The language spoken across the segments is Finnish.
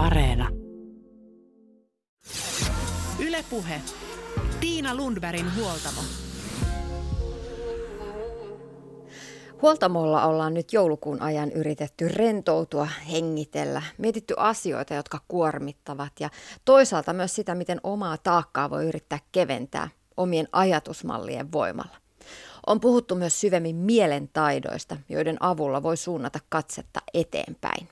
Areena. Ylepuhe. Tiina Lundbergin huoltamo. Huoltamolla ollaan nyt joulukuun ajan yritetty rentoutua, hengitellä, mietitty asioita, jotka kuormittavat ja toisaalta myös sitä, miten omaa taakkaa voi yrittää keventää omien ajatusmallien voimalla. On puhuttu myös syvemmin mielen taidoista, joiden avulla voi suunnata katsetta eteenpäin.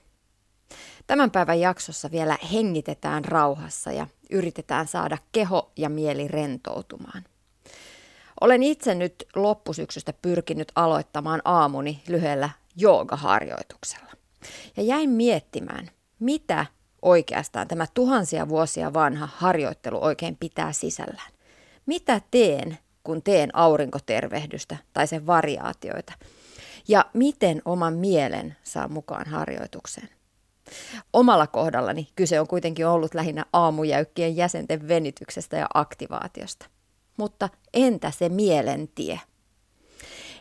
Tämän päivän jaksossa vielä hengitetään rauhassa ja yritetään saada keho ja mieli rentoutumaan. Olen itse nyt loppusyksystä pyrkinyt aloittamaan aamuni lyhyellä joogaharjoituksella. Ja jäin miettimään, mitä oikeastaan tämä tuhansia vuosia vanha harjoittelu oikein pitää sisällään. Mitä teen, kun teen aurinkotervehdystä tai sen variaatioita? Ja miten oman mielen saa mukaan harjoitukseen? Omalla kohdallani kyse on kuitenkin ollut lähinnä aamujäykkien jäsenten venytyksestä ja aktivaatiosta. Mutta entä se mielentie?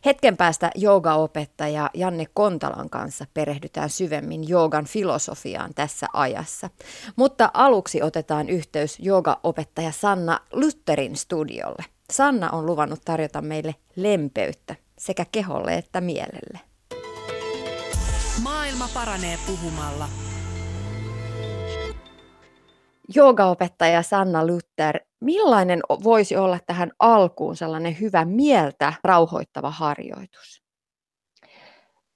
Hetken päästä joogaopettaja Janne Kontalan kanssa perehdytään syvemmin joogan filosofiaan tässä ajassa. Mutta aluksi otetaan yhteys joogaopettaja Sanna Lutherin studiolle. Sanna on luvannut tarjota meille lempeyttä sekä keholle että mielelle. Maailma paranee puhumalla. Joogaopettaja Sanna Luther, millainen voisi olla tähän alkuun sellainen hyvä mieltä rauhoittava harjoitus?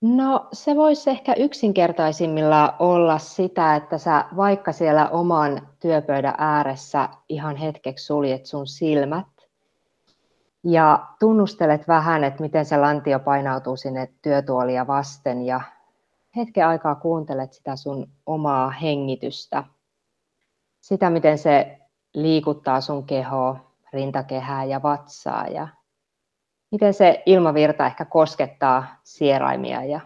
No se voisi ehkä yksinkertaisimmilla olla sitä, että sä vaikka siellä oman työpöydän ääressä ihan hetkeksi suljet sun silmät ja tunnustelet vähän, että miten se lantio painautuu sinne työtuolia vasten ja hetken aikaa kuuntelet sitä sun omaa hengitystä. Sitä, miten se liikuttaa sun kehoa, rintakehää ja vatsaa ja miten se ilmavirta ehkä koskettaa sieraimia ja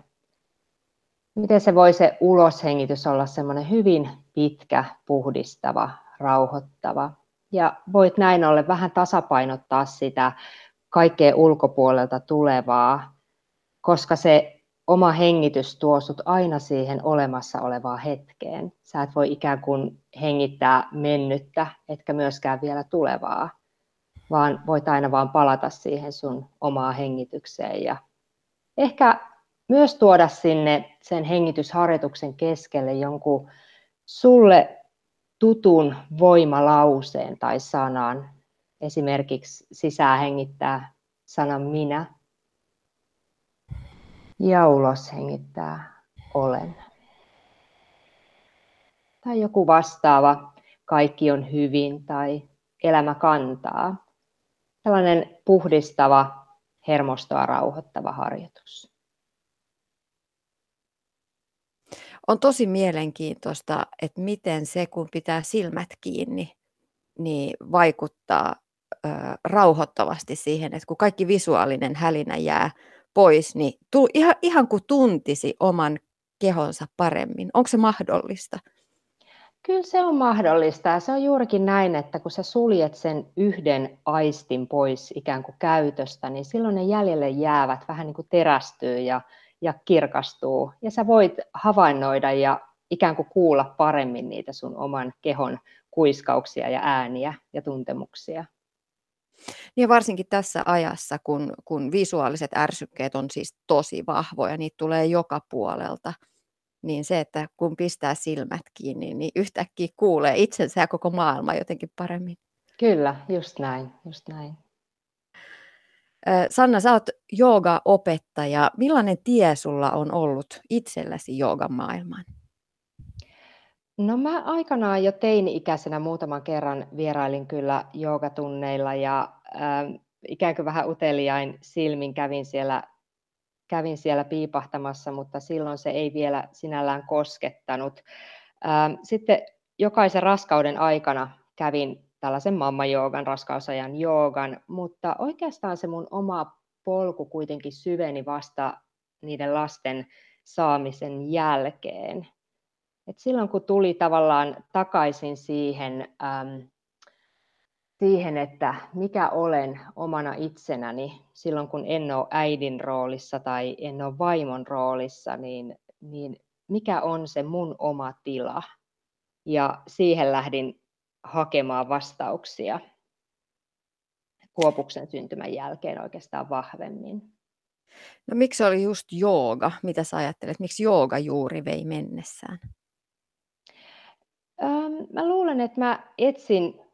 miten se voi se uloshengitys olla semmoinen hyvin pitkä, puhdistava, rauhoittava. Ja voit näin ollen vähän tasapainottaa sitä kaikkea ulkopuolelta tulevaa, koska se oma hengitys tuo sut aina siihen olemassa olevaan hetkeen. Sä et voi ikään kuin hengittää mennyttä, etkä myöskään vielä tulevaa, vaan voit aina vaan palata siihen sun omaa hengitykseen ja ehkä myös tuoda sinne sen hengitysharjoituksen keskelle jonkun sulle tutun voimalauseen tai sanan. Esimerkiksi sisään hengittää sanan minä ja ulos hengittää olen. Tai joku vastaava, kaikki on hyvin tai elämä kantaa. Tällainen puhdistava, hermostoa rauhoittava harjoitus. On tosi mielenkiintoista, että miten se, kun pitää silmät kiinni, niin vaikuttaa ö, rauhoittavasti siihen, että kun kaikki visuaalinen hälinä jää pois, niin tu, ihan, ihan kuin tuntisi oman kehonsa paremmin. Onko se mahdollista? Kyllä se on mahdollista ja se on juurikin näin, että kun sä suljet sen yhden aistin pois ikään kuin käytöstä, niin silloin ne jäljelle jäävät vähän niin kuin terästyy ja, ja kirkastuu. Ja sä voit havainnoida ja ikään kuin kuulla paremmin niitä sun oman kehon kuiskauksia ja ääniä ja tuntemuksia. Niin varsinkin tässä ajassa, kun, kun visuaaliset ärsykkeet on siis tosi vahvoja, niitä tulee joka puolelta, niin se, että kun pistää silmät kiinni, niin yhtäkkiä kuulee itsensä ja koko maailma jotenkin paremmin. Kyllä, just näin, just näin. Sanna, sä oot jooga-opettaja. Millainen tie sulla on ollut itselläsi joogan maailmaan? No mä aikanaan jo teini-ikäisenä muutaman kerran vierailin kyllä joogatunneilla ja ikään kuin vähän uteliain silmin kävin siellä, kävin siellä piipahtamassa, mutta silloin se ei vielä sinällään koskettanut. Äh, sitten jokaisen raskauden aikana kävin tällaisen mamma-joogan, raskausajan joogan, mutta oikeastaan se mun oma polku kuitenkin syveni vasta niiden lasten saamisen jälkeen. Et silloin kun tuli tavallaan takaisin siihen, siihen, että mikä olen omana itsenäni, silloin kun en ole äidin roolissa tai en ole vaimon roolissa, niin, niin mikä on se mun oma tila. ja siihen lähdin hakemaan vastauksia Kuopuksen syntymän jälkeen oikeastaan vahvemmin. No miksi oli just jooga? Mitä sä ajattelet? Miksi jooga juuri vei mennessään? Öm, mä luulen, että mä etsin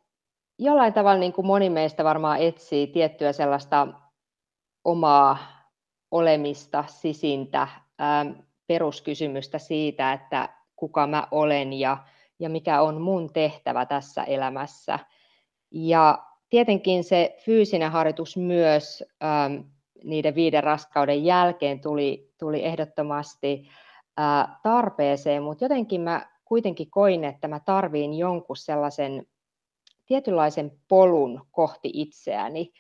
jollain tavalla, niin kuin moni meistä varmaan etsii, tiettyä sellaista omaa olemista, sisintä, äm, peruskysymystä siitä, että kuka mä olen ja, ja mikä on mun tehtävä tässä elämässä. Ja tietenkin se fyysinen harjoitus myös äm, niiden viiden raskauden jälkeen tuli, tuli ehdottomasti ää, tarpeeseen, mutta jotenkin mä kuitenkin koin, että mä tarviin jonkun sellaisen tietynlaisen polun kohti itseäni.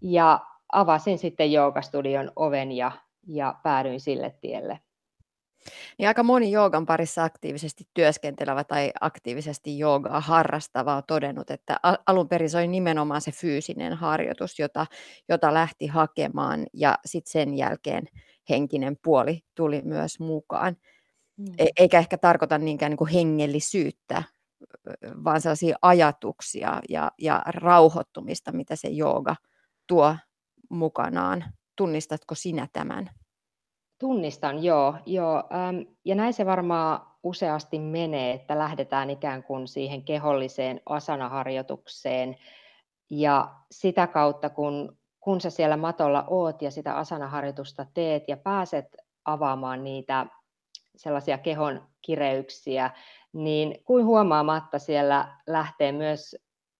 Ja avasin sitten joogastudion oven ja, ja päädyin sille tielle. Niin aika moni joogan parissa aktiivisesti työskentelevä tai aktiivisesti joogaa harrastava on todennut, että alun perin se oli nimenomaan se fyysinen harjoitus, jota, jota lähti hakemaan ja sitten sen jälkeen henkinen puoli tuli myös mukaan. Mm. E- eikä ehkä tarkoita niinkään niin kuin hengellisyyttä, vaan sellaisia ajatuksia ja, ja rauhoittumista, mitä se jooga tuo mukanaan. Tunnistatko sinä tämän? Tunnistan, joo. joo. Ja näin se varmaan useasti menee, että lähdetään ikään kuin siihen keholliseen asanaharjoitukseen. Ja sitä kautta, kun, kun sä siellä matolla oot ja sitä asanaharjoitusta teet ja pääset avaamaan niitä sellaisia kehon kireyksiä, niin kuin huomaamatta siellä lähtee myös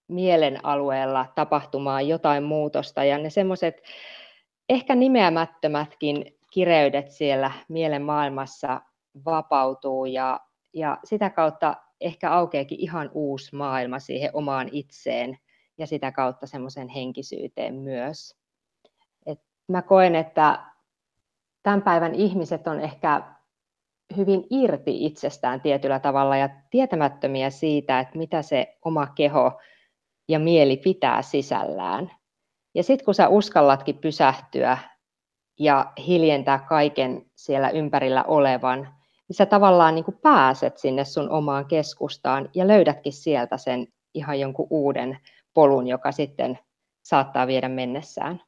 mielen alueella tapahtumaan jotain muutosta. Ja ne semmoiset ehkä nimeämättömätkin kireydet siellä mielen maailmassa vapautuu ja, ja sitä kautta ehkä aukeakin ihan uusi maailma siihen omaan itseen ja sitä kautta semmoisen henkisyyteen myös. Et mä koen, että tämän päivän ihmiset on ehkä hyvin irti itsestään tietyllä tavalla ja tietämättömiä siitä, että mitä se oma keho ja mieli pitää sisällään. Ja sitten kun sä uskallatkin pysähtyä ja hiljentää kaiken siellä ympärillä olevan, niin sä tavallaan niin kuin pääset sinne sun omaan keskustaan ja löydätkin sieltä sen ihan jonkun uuden polun, joka sitten saattaa viedä mennessään.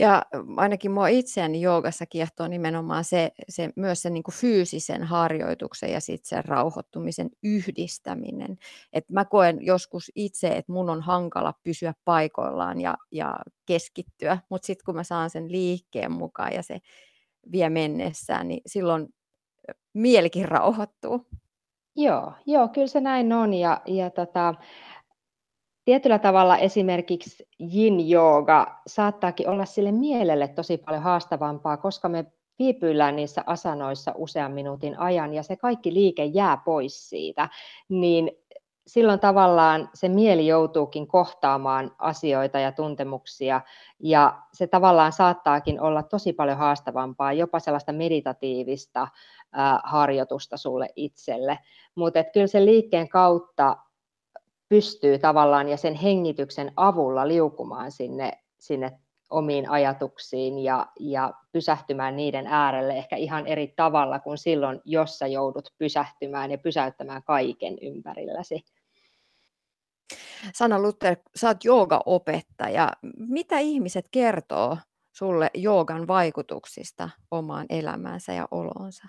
Ja ainakin mua itseäni joogassa kiehtoo nimenomaan se, se myös se niin fyysisen harjoituksen ja sitten sen rauhoittumisen yhdistäminen. Et mä koen joskus itse, että mun on hankala pysyä paikoillaan ja, ja keskittyä, mutta sitten kun mä saan sen liikkeen mukaan ja se vie mennessään, niin silloin mielikin rauhoittuu. Joo, joo, kyllä se näin on. Ja, ja tota, tietyllä tavalla esimerkiksi yin-jooga saattaakin olla sille mielelle tosi paljon haastavampaa, koska me viipyillään niissä asanoissa usean minuutin ajan ja se kaikki liike jää pois siitä, niin silloin tavallaan se mieli joutuukin kohtaamaan asioita ja tuntemuksia ja se tavallaan saattaakin olla tosi paljon haastavampaa, jopa sellaista meditatiivista harjoitusta sulle itselle. Mutta kyllä sen liikkeen kautta pystyy tavallaan ja sen hengityksen avulla liukumaan sinne, sinne omiin ajatuksiin ja, ja pysähtymään niiden äärelle ehkä ihan eri tavalla kuin silloin, jos sä joudut pysähtymään ja pysäyttämään kaiken ympärilläsi. Sana Luther, sä oot joogaopettaja. Mitä ihmiset kertoo sulle joogan vaikutuksista omaan elämäänsä ja oloonsa?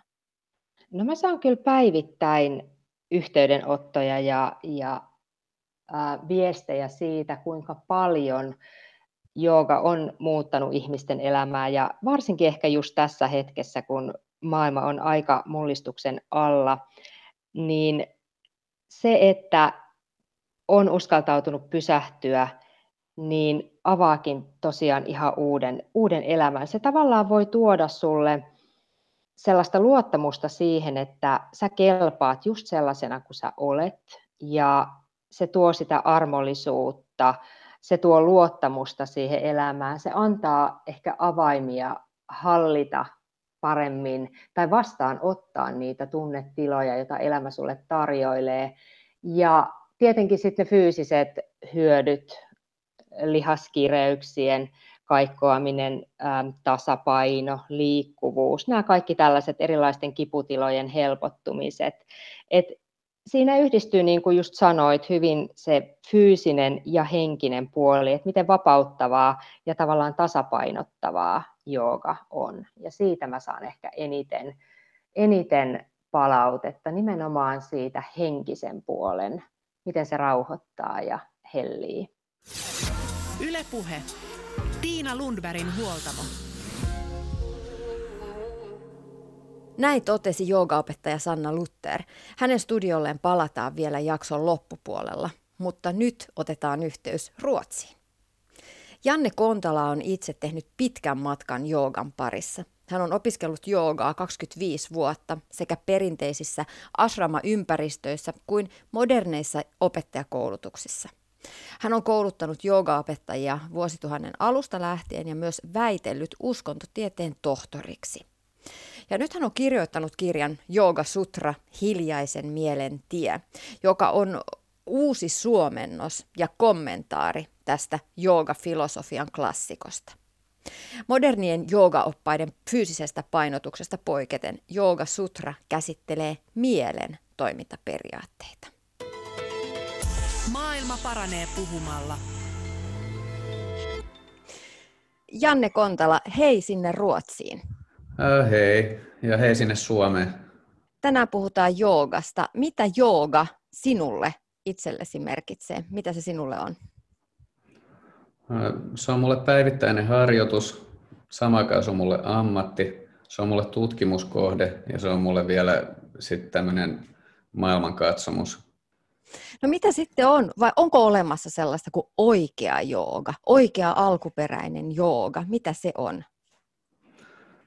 No mä saan kyllä päivittäin yhteydenottoja ja, ja viestejä siitä, kuinka paljon jooga on muuttanut ihmisten elämää ja varsinkin ehkä just tässä hetkessä, kun maailma on aika mullistuksen alla, niin se, että on uskaltautunut pysähtyä, niin avaakin tosiaan ihan uuden, uuden elämän. Se tavallaan voi tuoda sulle sellaista luottamusta siihen, että sä kelpaat just sellaisena kuin sä olet ja se tuo sitä armollisuutta, se tuo luottamusta siihen elämään, se antaa ehkä avaimia hallita paremmin tai vastaanottaa niitä tunnetiloja, joita elämä sulle tarjoilee. Ja tietenkin sitten fyysiset hyödyt, lihaskireyksien kaikkoaminen, tasapaino, liikkuvuus, nämä kaikki tällaiset erilaisten kiputilojen helpottumiset. Et siinä yhdistyy, niin kuin just sanoit, hyvin se fyysinen ja henkinen puoli, että miten vapauttavaa ja tavallaan tasapainottavaa jooga on. Ja siitä mä saan ehkä eniten, eniten palautetta, nimenomaan siitä henkisen puolen, miten se rauhoittaa ja hellii. Ylepuhe. Tiina Lundbergin huoltamo. Näin totesi joogaopettaja Sanna Luther. Hänen studiolleen palataan vielä jakson loppupuolella, mutta nyt otetaan yhteys Ruotsiin. Janne Kontala on itse tehnyt pitkän matkan joogan parissa. Hän on opiskellut joogaa 25 vuotta sekä perinteisissä asrama-ympäristöissä kuin moderneissa opettajakoulutuksissa. Hän on kouluttanut joogaopettajia vuosituhannen alusta lähtien ja myös väitellyt uskontotieteen tohtoriksi. Ja nyt hän on kirjoittanut kirjan Jooga Sutra, hiljaisen mielen tie, joka on uusi suomennos ja kommentaari tästä joogafilosofian klassikosta. Modernien joogaoppaiden fyysisestä painotuksesta poiketen Jooga Sutra käsittelee mielen toimintaperiaatteita. Maailma paranee puhumalla. Janne Kontala, hei sinne Ruotsiin. Äh, hei, ja hei sinne Suomeen. Tänään puhutaan joogasta. Mitä jooga sinulle itsellesi merkitsee? Mitä se sinulle on? Se on mulle päivittäinen harjoitus, samaan se on mulle ammatti, se on mulle tutkimuskohde ja se on mulle vielä sitten tämmöinen maailmankatsomus. No mitä sitten on, vai onko olemassa sellaista kuin oikea jooga, oikea alkuperäinen jooga, mitä se on?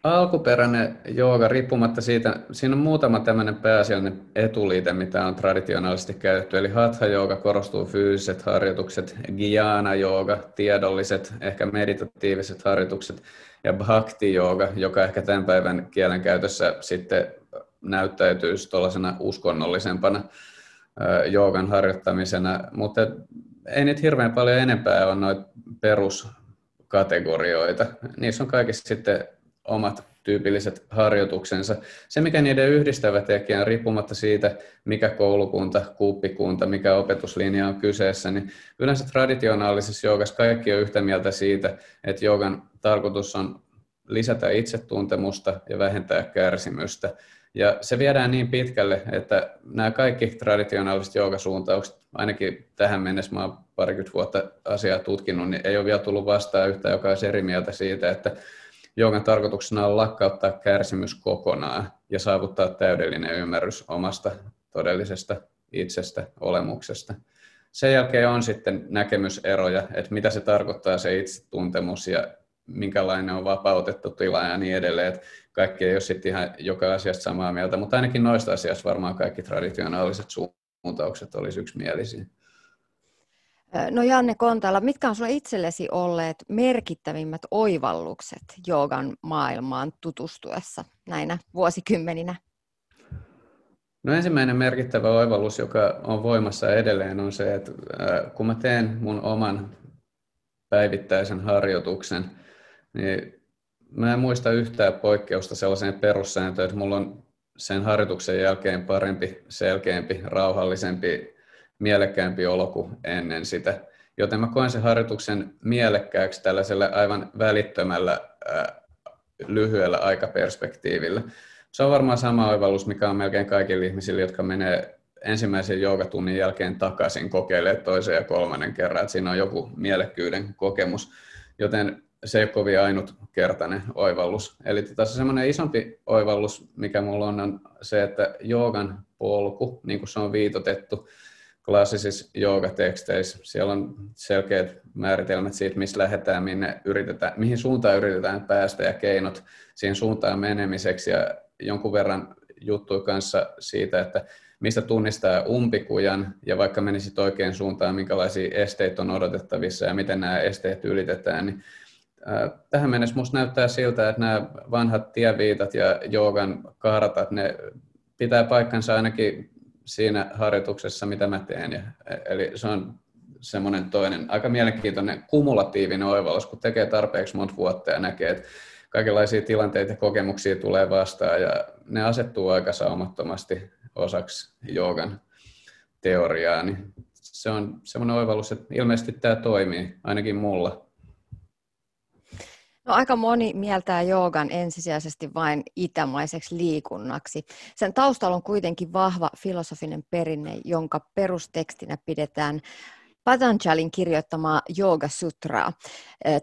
Alkuperäinen jooga, riippumatta siitä, siinä on muutama tämmöinen pääasiallinen etuliite, mitä on traditionaalisesti käytetty. Eli hatha jooga korostuu fyysiset harjoitukset, gyana jooga, tiedolliset, ehkä meditatiiviset harjoitukset, ja bhakti jooga, joka ehkä tämän päivän kielenkäytössä sitten näyttäytyy tuollaisena uskonnollisempana joogan harjoittamisena, mutta ei niitä hirveän paljon enempää ole noita peruskategorioita. Niissä on kaikissa sitten omat tyypilliset harjoituksensa. Se, mikä niiden yhdistävä tekijä on riippumatta siitä, mikä koulukunta, kuppikunta, mikä opetuslinja on kyseessä, niin yleensä traditionaalisessa joogassa kaikki on yhtä mieltä siitä, että joogan tarkoitus on lisätä itsetuntemusta ja vähentää kärsimystä. Ja se viedään niin pitkälle, että nämä kaikki traditionaaliset joogasuuntaukset, ainakin tähän mennessä mä oon parikymmentä vuotta asiaa tutkinut, niin ei ole vielä tullut vastaan yhtä, joka olisi eri mieltä siitä, että Joogan tarkoituksena on lakkauttaa kärsimys kokonaan ja saavuttaa täydellinen ymmärrys omasta todellisesta itsestä, olemuksesta. Sen jälkeen on sitten näkemyseroja, että mitä se tarkoittaa se itsetuntemus ja minkälainen on vapautettu tila ja niin edelleen. Että kaikki ei ole sitten ihan joka asiasta samaa mieltä, mutta ainakin noista asiasta varmaan kaikki traditionaaliset suuntaukset olisi yksimielisiä. No Janne Kontala, mitkä on sinulle itsellesi olleet merkittävimmät oivallukset joogan maailmaan tutustuessa näinä vuosikymmeninä? No ensimmäinen merkittävä oivallus, joka on voimassa edelleen, on se, että kun mä teen mun oman päivittäisen harjoituksen, niin mä en muista yhtään poikkeusta sellaiseen perussääntöön, että mulla on sen harjoituksen jälkeen parempi, selkeämpi, rauhallisempi mielekkäämpi olo kuin ennen sitä. Joten mä koen sen harjoituksen mielekkääksi tällaisella aivan välittömällä lyhyellä aikaperspektiivillä. Se on varmaan sama oivallus, mikä on melkein kaikille ihmisille, jotka menee ensimmäisen joogatunnin jälkeen takaisin kokeilemaan toisen ja kolmannen kerran, että siinä on joku mielekkyyden kokemus, joten se ei ole kovin ainutkertainen oivallus. Eli tässä semmoinen isompi oivallus, mikä mulla on, on se, että joogan polku, niin kuin se on viitotettu, klassisissa joogateksteissä. Siellä on selkeät määritelmät siitä, missä lähdetään, minne yritetään, mihin suuntaan yritetään päästä ja keinot siihen suuntaan menemiseksi. Ja jonkun verran juttuja kanssa siitä, että mistä tunnistaa umpikujan ja vaikka menisit oikein suuntaan, minkälaisia esteitä on odotettavissa ja miten nämä esteet ylitetään, niin Tähän mennessä minusta näyttää siltä, että nämä vanhat tieviitat ja joogan kartat, ne pitää paikkansa ainakin siinä harjoituksessa, mitä mä teen. Ja, eli se on semmoinen toinen aika mielenkiintoinen kumulatiivinen oivallus, kun tekee tarpeeksi monta vuotta ja näkee, että kaikenlaisia tilanteita ja kokemuksia tulee vastaan ja ne asettuu aika saumattomasti osaksi joogan teoriaa, niin se on semmoinen oivallus, että ilmeisesti tämä toimii, ainakin mulla. No, aika moni mieltää joogan ensisijaisesti vain itämaiseksi liikunnaksi. Sen taustalla on kuitenkin vahva filosofinen perinne, jonka perustekstinä pidetään Patanjalin kirjoittamaa Yoga Sutraa.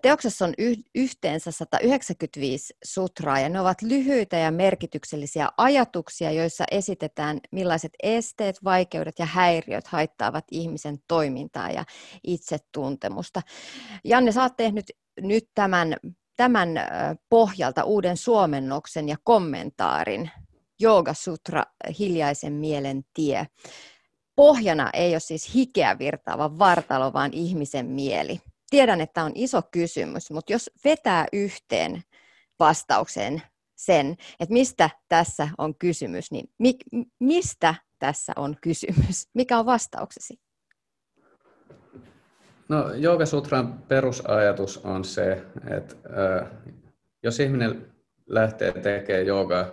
Teoksessa on yhteensä 195 sutraa ja ne ovat lyhyitä ja merkityksellisiä ajatuksia, joissa esitetään millaiset esteet, vaikeudet ja häiriöt haittaavat ihmisen toimintaa ja itsetuntemusta. Janne, sä oot tehnyt nyt tämän, tämän pohjalta uuden suomennoksen ja kommentaarin Yoga Sutra, hiljaisen mielen tie pohjana ei ole siis hikeä virtaava vartalo, vaan ihmisen mieli. Tiedän, että on iso kysymys, mutta jos vetää yhteen vastaukseen sen, että mistä tässä on kysymys, niin mi- mistä tässä on kysymys? Mikä on vastauksesi? No, Sutran perusajatus on se, että jos ihminen lähtee tekemään joogaa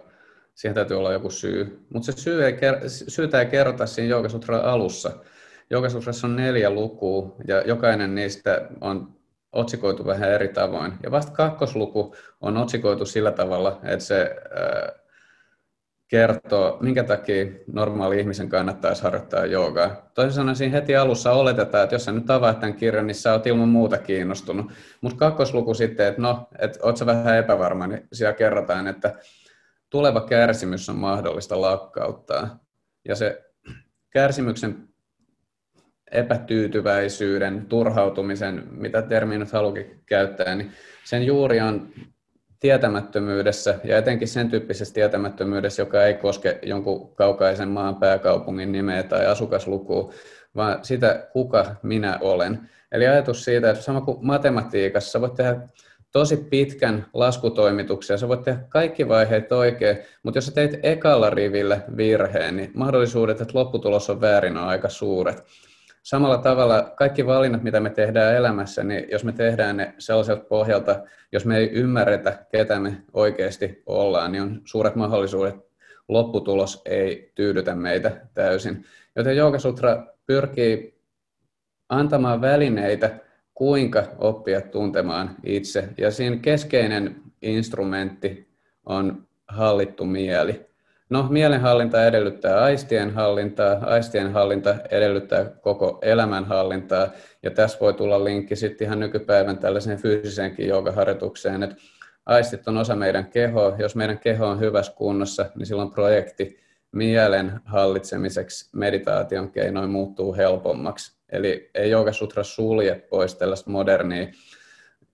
siihen täytyy olla joku syy. Mutta se syy ei, syytä ei kerrota siinä Joogasutran alussa. Joogasutrassa on neljä lukua ja jokainen niistä on otsikoitu vähän eri tavoin. Ja vasta kakkosluku on otsikoitu sillä tavalla, että se kertoo, minkä takia normaali ihmisen kannattaisi harjoittaa joogaa. Toisin sanoen siinä heti alussa oletetaan, että jos sä nyt avaat tämän kirjan, niin sä oot ilman muuta kiinnostunut. Mutta kakkosluku sitten, että no, että oot sä vähän epävarma, niin siellä kerrotaan, että tuleva kärsimys on mahdollista lakkauttaa. Ja se kärsimyksen epätyytyväisyyden, turhautumisen, mitä termi nyt käyttää, niin sen juuri on tietämättömyydessä ja etenkin sen tyyppisessä tietämättömyydessä, joka ei koske jonkun kaukaisen maan pääkaupungin nimeä tai asukaslukua, vaan sitä, kuka minä olen. Eli ajatus siitä, että sama kuin matematiikassa, voit tehdä tosi pitkän laskutoimituksen. Sä voit tehdä kaikki vaiheet oikein, mutta jos sä teit ekalla rivillä virheen, niin mahdollisuudet, että lopputulos on väärin, on aika suuret. Samalla tavalla kaikki valinnat, mitä me tehdään elämässä, niin jos me tehdään ne sellaiselta pohjalta, jos me ei ymmärretä, ketä me oikeasti ollaan, niin on suuret mahdollisuudet, lopputulos ei tyydytä meitä täysin. Joten Sutra pyrkii antamaan välineitä, kuinka oppia tuntemaan itse. Ja siinä keskeinen instrumentti on hallittu mieli. No, mielenhallinta edellyttää aistien hallintaa, aistien hallinta edellyttää koko elämän hallintaa, ja tässä voi tulla linkki sitten ihan nykypäivän tällaiseen fyysiseenkin joogaharjoitukseen, että aistit on osa meidän kehoa, jos meidän keho on hyvässä kunnossa, niin silloin projekti mielen hallitsemiseksi meditaation keinoin muuttuu helpommaksi. Eli ei Sutra sulje pois tällaista modernia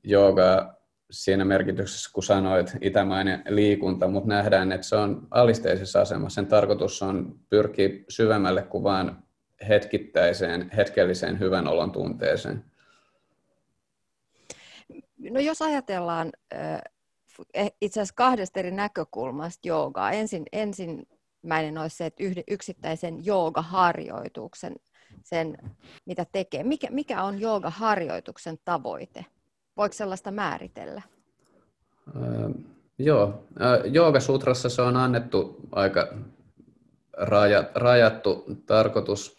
joogaa siinä merkityksessä, kun sanoit itämainen liikunta, mutta nähdään, että se on alisteisessa asemassa. Sen tarkoitus on pyrkiä syvemmälle kuin vain hetkittäiseen, hetkelliseen hyvän olon tunteeseen. No jos ajatellaan eh, itse asiassa kahdesta eri näkökulmasta joogaa. Ensin, ensimmäinen olisi se, että yksittäisen joogaharjoituksen sen, mitä tekee. Mikä, mikä on joogaharjoituksen tavoite? Voiko sellaista määritellä? Äh, joo, Joogasutrassa se on annettu aika rajat, rajattu tarkoitus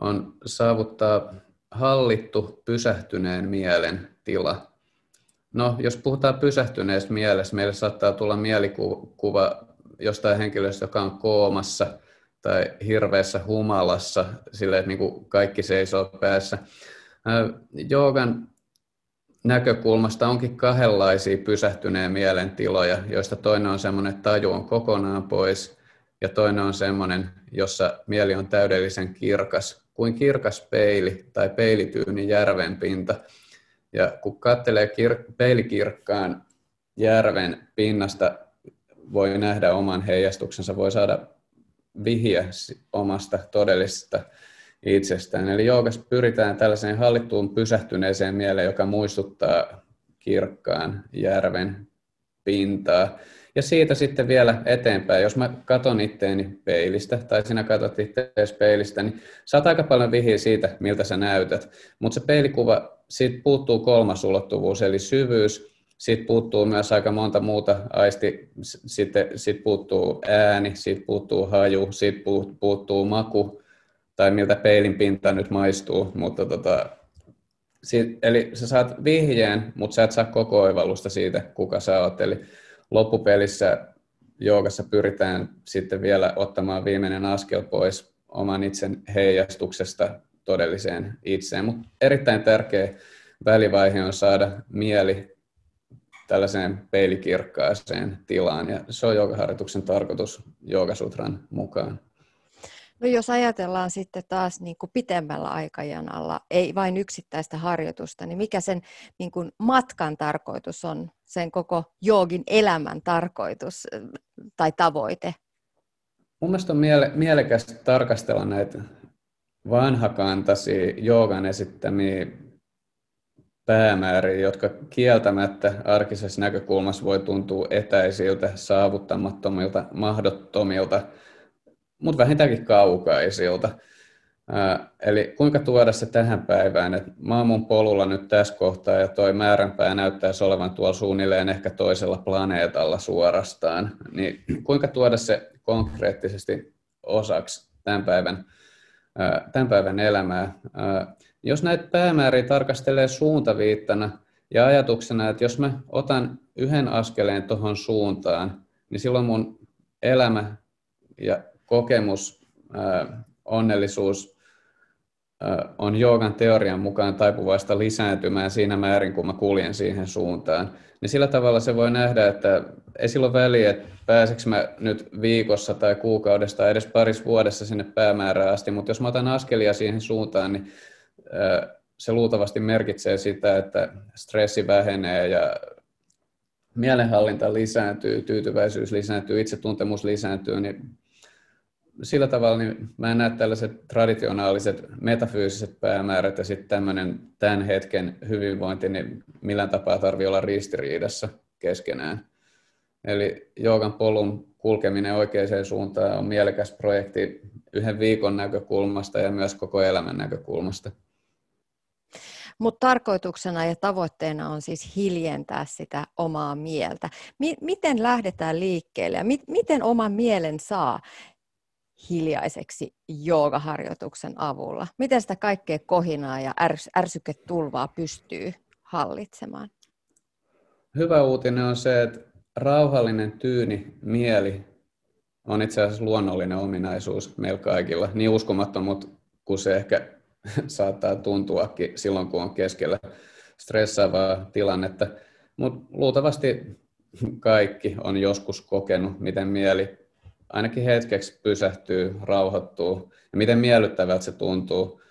on saavuttaa hallittu pysähtyneen mielen tila. No, jos puhutaan pysähtyneestä mielessä, meille saattaa tulla mielikuva jostain henkilöstä, joka on koomassa – tai hirveässä humalassa, silleen, että niin kuin kaikki seisoo päässä. Joogan näkökulmasta onkin kahdenlaisia pysähtyneen mielen tiloja, joista toinen on semmoinen, että taju on kokonaan pois, ja toinen on semmoinen, jossa mieli on täydellisen kirkas, kuin kirkas peili tai peilityyni järven pinta. Ja kun katselee kir- peilikirkkaan järven pinnasta, voi nähdä oman heijastuksensa, voi saada vihiä omasta todellisesta itsestään. Eli joogassa pyritään tällaiseen hallittuun pysähtyneeseen mieleen, joka muistuttaa kirkkaan järven pintaa. Ja siitä sitten vielä eteenpäin, jos mä katon itteeni peilistä, tai sinä katsot itseäsi peilistä, niin saat aika paljon vihiä siitä, miltä sä näytät. Mutta se peilikuva, siitä puuttuu kolmas ulottuvuus, eli syvyys, Siitä puuttuu myös aika monta muuta aisti, sitten sit puuttuu ääni, siitä puuttuu haju, siitä puuttuu maku, tai miltä peilin pinta nyt maistuu, mutta tota, siitä, eli sä saat vihjeen, mutta sä et saa koko oivallusta siitä, kuka sä oot. Eli loppupelissä joogassa pyritään sitten vielä ottamaan viimeinen askel pois oman itsen heijastuksesta todelliseen itseen. Mutta erittäin tärkeä välivaihe on saada mieli tällaiseen peilikirkkaaseen tilaan, ja se on joogaharjoituksen tarkoitus Joogasutran mukaan. No jos ajatellaan sitten taas niin kuin pitemmällä aikajanalla, ei vain yksittäistä harjoitusta, niin mikä sen niin kuin matkan tarkoitus on, sen koko joogin elämän tarkoitus tai tavoite? Mun mielestä on miele- mielekästä tarkastella näitä vanhakantaisia joogan esittämiä päämääriä, jotka kieltämättä arkisessa näkökulmassa voi tuntua etäisiltä, saavuttamattomilta, mahdottomilta – mutta vähintäänkin kaukaisilta. Eli kuinka tuoda se tähän päivään, että mä oon mun polulla nyt tässä kohtaa ja toi määränpää näyttäisi olevan tuolla suunnilleen ehkä toisella planeetalla suorastaan, niin kuinka tuoda se konkreettisesti osaksi tämän päivän, tämän päivän elämää. Ää, jos näitä päämääriä tarkastelee suuntaviittana ja ajatuksena, että jos mä otan yhden askeleen tuohon suuntaan, niin silloin mun elämä ja kokemus, onnellisuus on joogan teorian mukaan taipuvaista lisääntymään siinä määrin, kun mä kuljen siihen suuntaan. Niin sillä tavalla se voi nähdä, että ei silloin väliä, että pääsekö mä nyt viikossa tai kuukaudessa tai edes parissa vuodessa sinne päämäärään asti, mutta jos mä otan askelia siihen suuntaan, niin se luultavasti merkitsee sitä, että stressi vähenee ja mielenhallinta lisääntyy, tyytyväisyys lisääntyy, itsetuntemus lisääntyy, niin sillä tavalla niin mä en näe tällaiset traditionaaliset metafyysiset päämäärät ja sitten tämmöinen tämän hetken hyvinvointi, niin millään tapaa tarvii olla ristiriidassa keskenään. Eli joogan polun kulkeminen oikeaan suuntaan on mielekäs projekti yhden viikon näkökulmasta ja myös koko elämän näkökulmasta. Mutta tarkoituksena ja tavoitteena on siis hiljentää sitä omaa mieltä. miten lähdetään liikkeelle ja miten oman mielen saa hiljaiseksi joogaharjoituksen avulla? Miten sitä kaikkea kohinaa ja ärs- ärsyketulvaa pystyy hallitsemaan? Hyvä uutinen on se, että rauhallinen, tyyni mieli on itse asiassa luonnollinen ominaisuus meillä kaikilla. Niin uskomattomat kuin se ehkä saattaa tuntuakin silloin, kun on keskellä stressaavaa tilannetta. Mutta luultavasti kaikki on joskus kokenut, miten mieli ainakin hetkeksi pysähtyy, rauhoittuu ja miten miellyttävältä se tuntuu.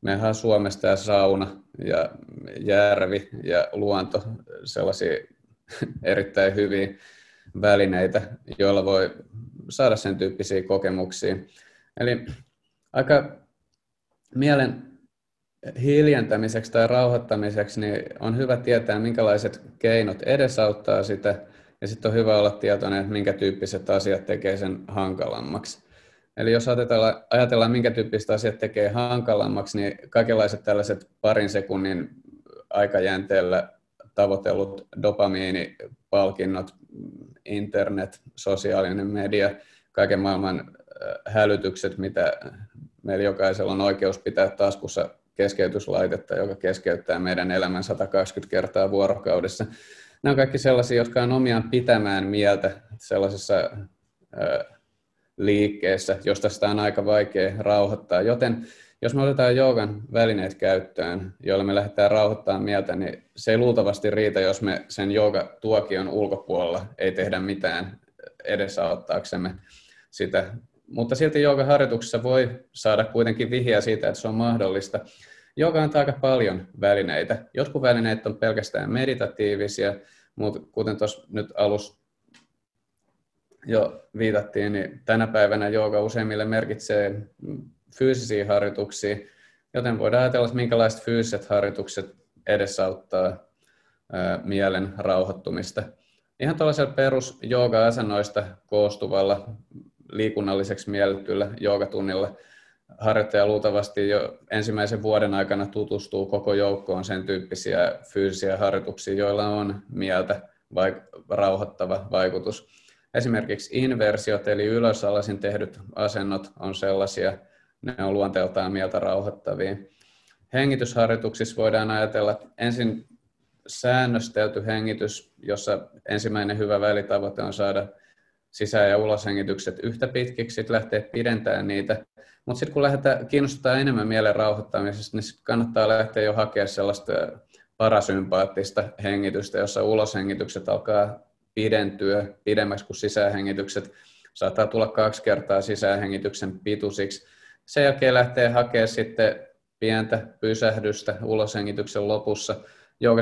Mehän on Suomesta ja sauna ja järvi ja luonto sellaisia erittäin hyviä välineitä, joilla voi saada sen tyyppisiä kokemuksia. Eli aika mielen hiljentämiseksi tai rauhoittamiseksi niin on hyvä tietää, minkälaiset keinot edesauttaa sitä ja sitten on hyvä olla tietoinen, että minkä tyyppiset asiat tekee sen hankalammaksi. Eli jos ajatellaan, ajatellaan minkä tyyppiset asiat tekee hankalammaksi, niin kaikenlaiset tällaiset parin sekunnin aikajänteellä tavoitellut dopamiinipalkinnot, internet, sosiaalinen media, kaiken maailman äh, hälytykset, mitä meillä jokaisella on oikeus pitää taskussa keskeytyslaitetta, joka keskeyttää meidän elämän 120 kertaa vuorokaudessa nämä on kaikki sellaisia, jotka on omiaan pitämään mieltä sellaisessa ö, liikkeessä, josta sitä on aika vaikea rauhoittaa. Joten jos me otetaan joogan välineet käyttöön, joilla me lähdetään rauhoittamaan mieltä, niin se ei luultavasti riitä, jos me sen tuokion ulkopuolella ei tehdä mitään edesauttaaksemme sitä. Mutta silti joogaharjoituksessa voi saada kuitenkin vihjeä siitä, että se on mahdollista joka antaa aika paljon välineitä. Jotkut välineet on pelkästään meditatiivisia, mutta kuten tuossa nyt alussa jo viitattiin, niin tänä päivänä jooga useimmille merkitsee fyysisiä harjoituksia, joten voidaan ajatella, että minkälaiset fyysiset harjoitukset edesauttaa mielen rauhoittumista. Ihan tuollaisella perus jooga-asennoista koostuvalla liikunnalliseksi miellettyllä joogatunnilla harjoittaja luultavasti jo ensimmäisen vuoden aikana tutustuu koko joukkoon sen tyyppisiä fyysisiä harjoituksia, joilla on mieltä vai rauhoittava vaikutus. Esimerkiksi inversiot eli ylösalaisin tehdyt asennot on sellaisia, ne on luonteeltaan mieltä rauhoittavia. Hengitysharjoituksissa voidaan ajatella ensin säännöstelty hengitys, jossa ensimmäinen hyvä välitavoite on saada sisään- ja uloshengitykset yhtä pitkiksi, sitten lähtee pidentämään niitä. Mutta sitten kun lähdetään kiinnostaa enemmän mielen rauhoittamisesta, niin kannattaa lähteä jo hakemaan sellaista parasympaattista hengitystä, jossa uloshengitykset alkaa pidentyä pidemmäksi kuin sisäänhengitykset. Saattaa tulla kaksi kertaa sisäänhengityksen pituisiksi. Sen jälkeen lähtee hakemaan sitten pientä pysähdystä uloshengityksen lopussa.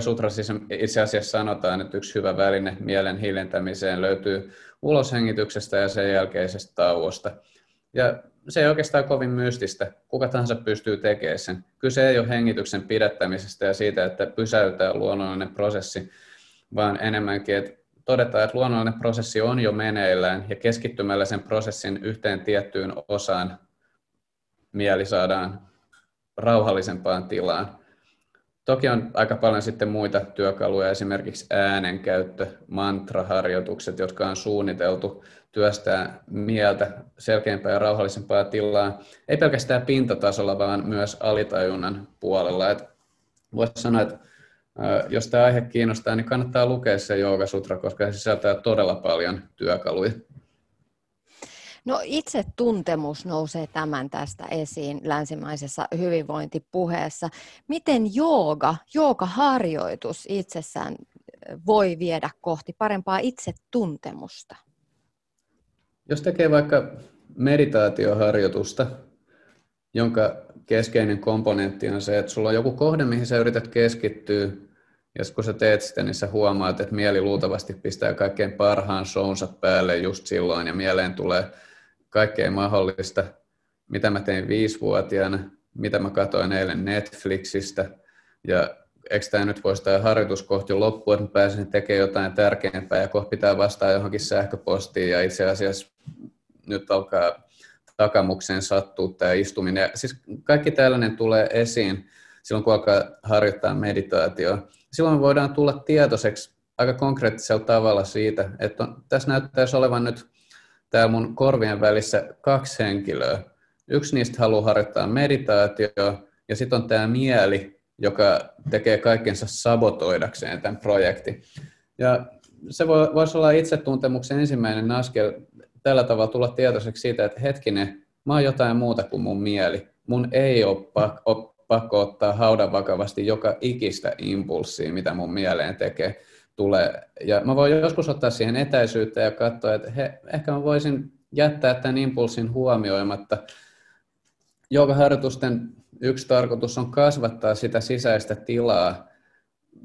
Sutra siis itse asiassa sanotaan, että yksi hyvä väline mielen hiljentämiseen löytyy uloshengityksestä ja sen jälkeisestä tauosta. Ja se ei oikeastaan kovin mystistä. Kuka tahansa pystyy tekemään sen. Kyse ei ole hengityksen pidättämisestä ja siitä, että pysäytää luonnollinen prosessi, vaan enemmänkin, että todetaan, että luonnollinen prosessi on jo meneillään ja keskittymällä sen prosessin yhteen tiettyyn osaan mieli saadaan rauhallisempaan tilaan. Toki on aika paljon sitten muita työkaluja, esimerkiksi äänenkäyttö, mantraharjoitukset, jotka on suunniteltu työstää mieltä selkeämpää ja rauhallisempaa tilaa, ei pelkästään pintatasolla, vaan myös alitajunnan puolella. voisi sanoa, että jos tämä aihe kiinnostaa, niin kannattaa lukea se Sutra, koska se sisältää todella paljon työkaluja. No itse tuntemus nousee tämän tästä esiin länsimaisessa hyvinvointipuheessa. Miten jooga, joogaharjoitus itsessään voi viedä kohti parempaa itsetuntemusta? Jos tekee vaikka meditaatioharjoitusta, jonka keskeinen komponentti on se, että sulla on joku kohde, mihin sä yrität keskittyä, ja kun sä teet sitä, niin sä huomaat, että mieli luultavasti pistää kaikkein parhaan shownsa päälle just silloin, ja mieleen tulee kaikkea mahdollista, mitä mä tein viisivuotiaana, mitä mä katsoin eilen Netflixistä, ja eikö tämä nyt voisi tämä harjoitus kohti loppua, että mä pääsen tekemään jotain tärkeämpää, ja kohta pitää vastaa johonkin sähköpostiin, ja itse asiassa nyt alkaa takamukseen sattuu tämä istuminen. Ja siis kaikki tällainen tulee esiin silloin, kun alkaa harjoittaa meditaatioa. Silloin voidaan tulla tietoiseksi aika konkreettisella tavalla siitä, että on, tässä näyttäisi olevan nyt täällä mun korvien välissä kaksi henkilöä. Yksi niistä haluaa harjoittaa meditaatioa, ja sitten on tämä mieli, joka tekee kaikkensa sabotoidakseen tämän projektin. Ja se voi, voisi olla itsetuntemuksen ensimmäinen askel tällä tavalla tulla tietoiseksi siitä, että hetkinen, mä oon jotain muuta kuin mun mieli. Mun ei ole pakko, pakko ottaa haudan vakavasti joka ikistä impulssia, mitä mun mieleen tekee tulee. Ja mä voin joskus ottaa siihen etäisyyttä ja katsoa, että he, ehkä mä voisin jättää tämän impulssin huomioimatta. Joogaharjoitusten yksi tarkoitus on kasvattaa sitä sisäistä tilaa,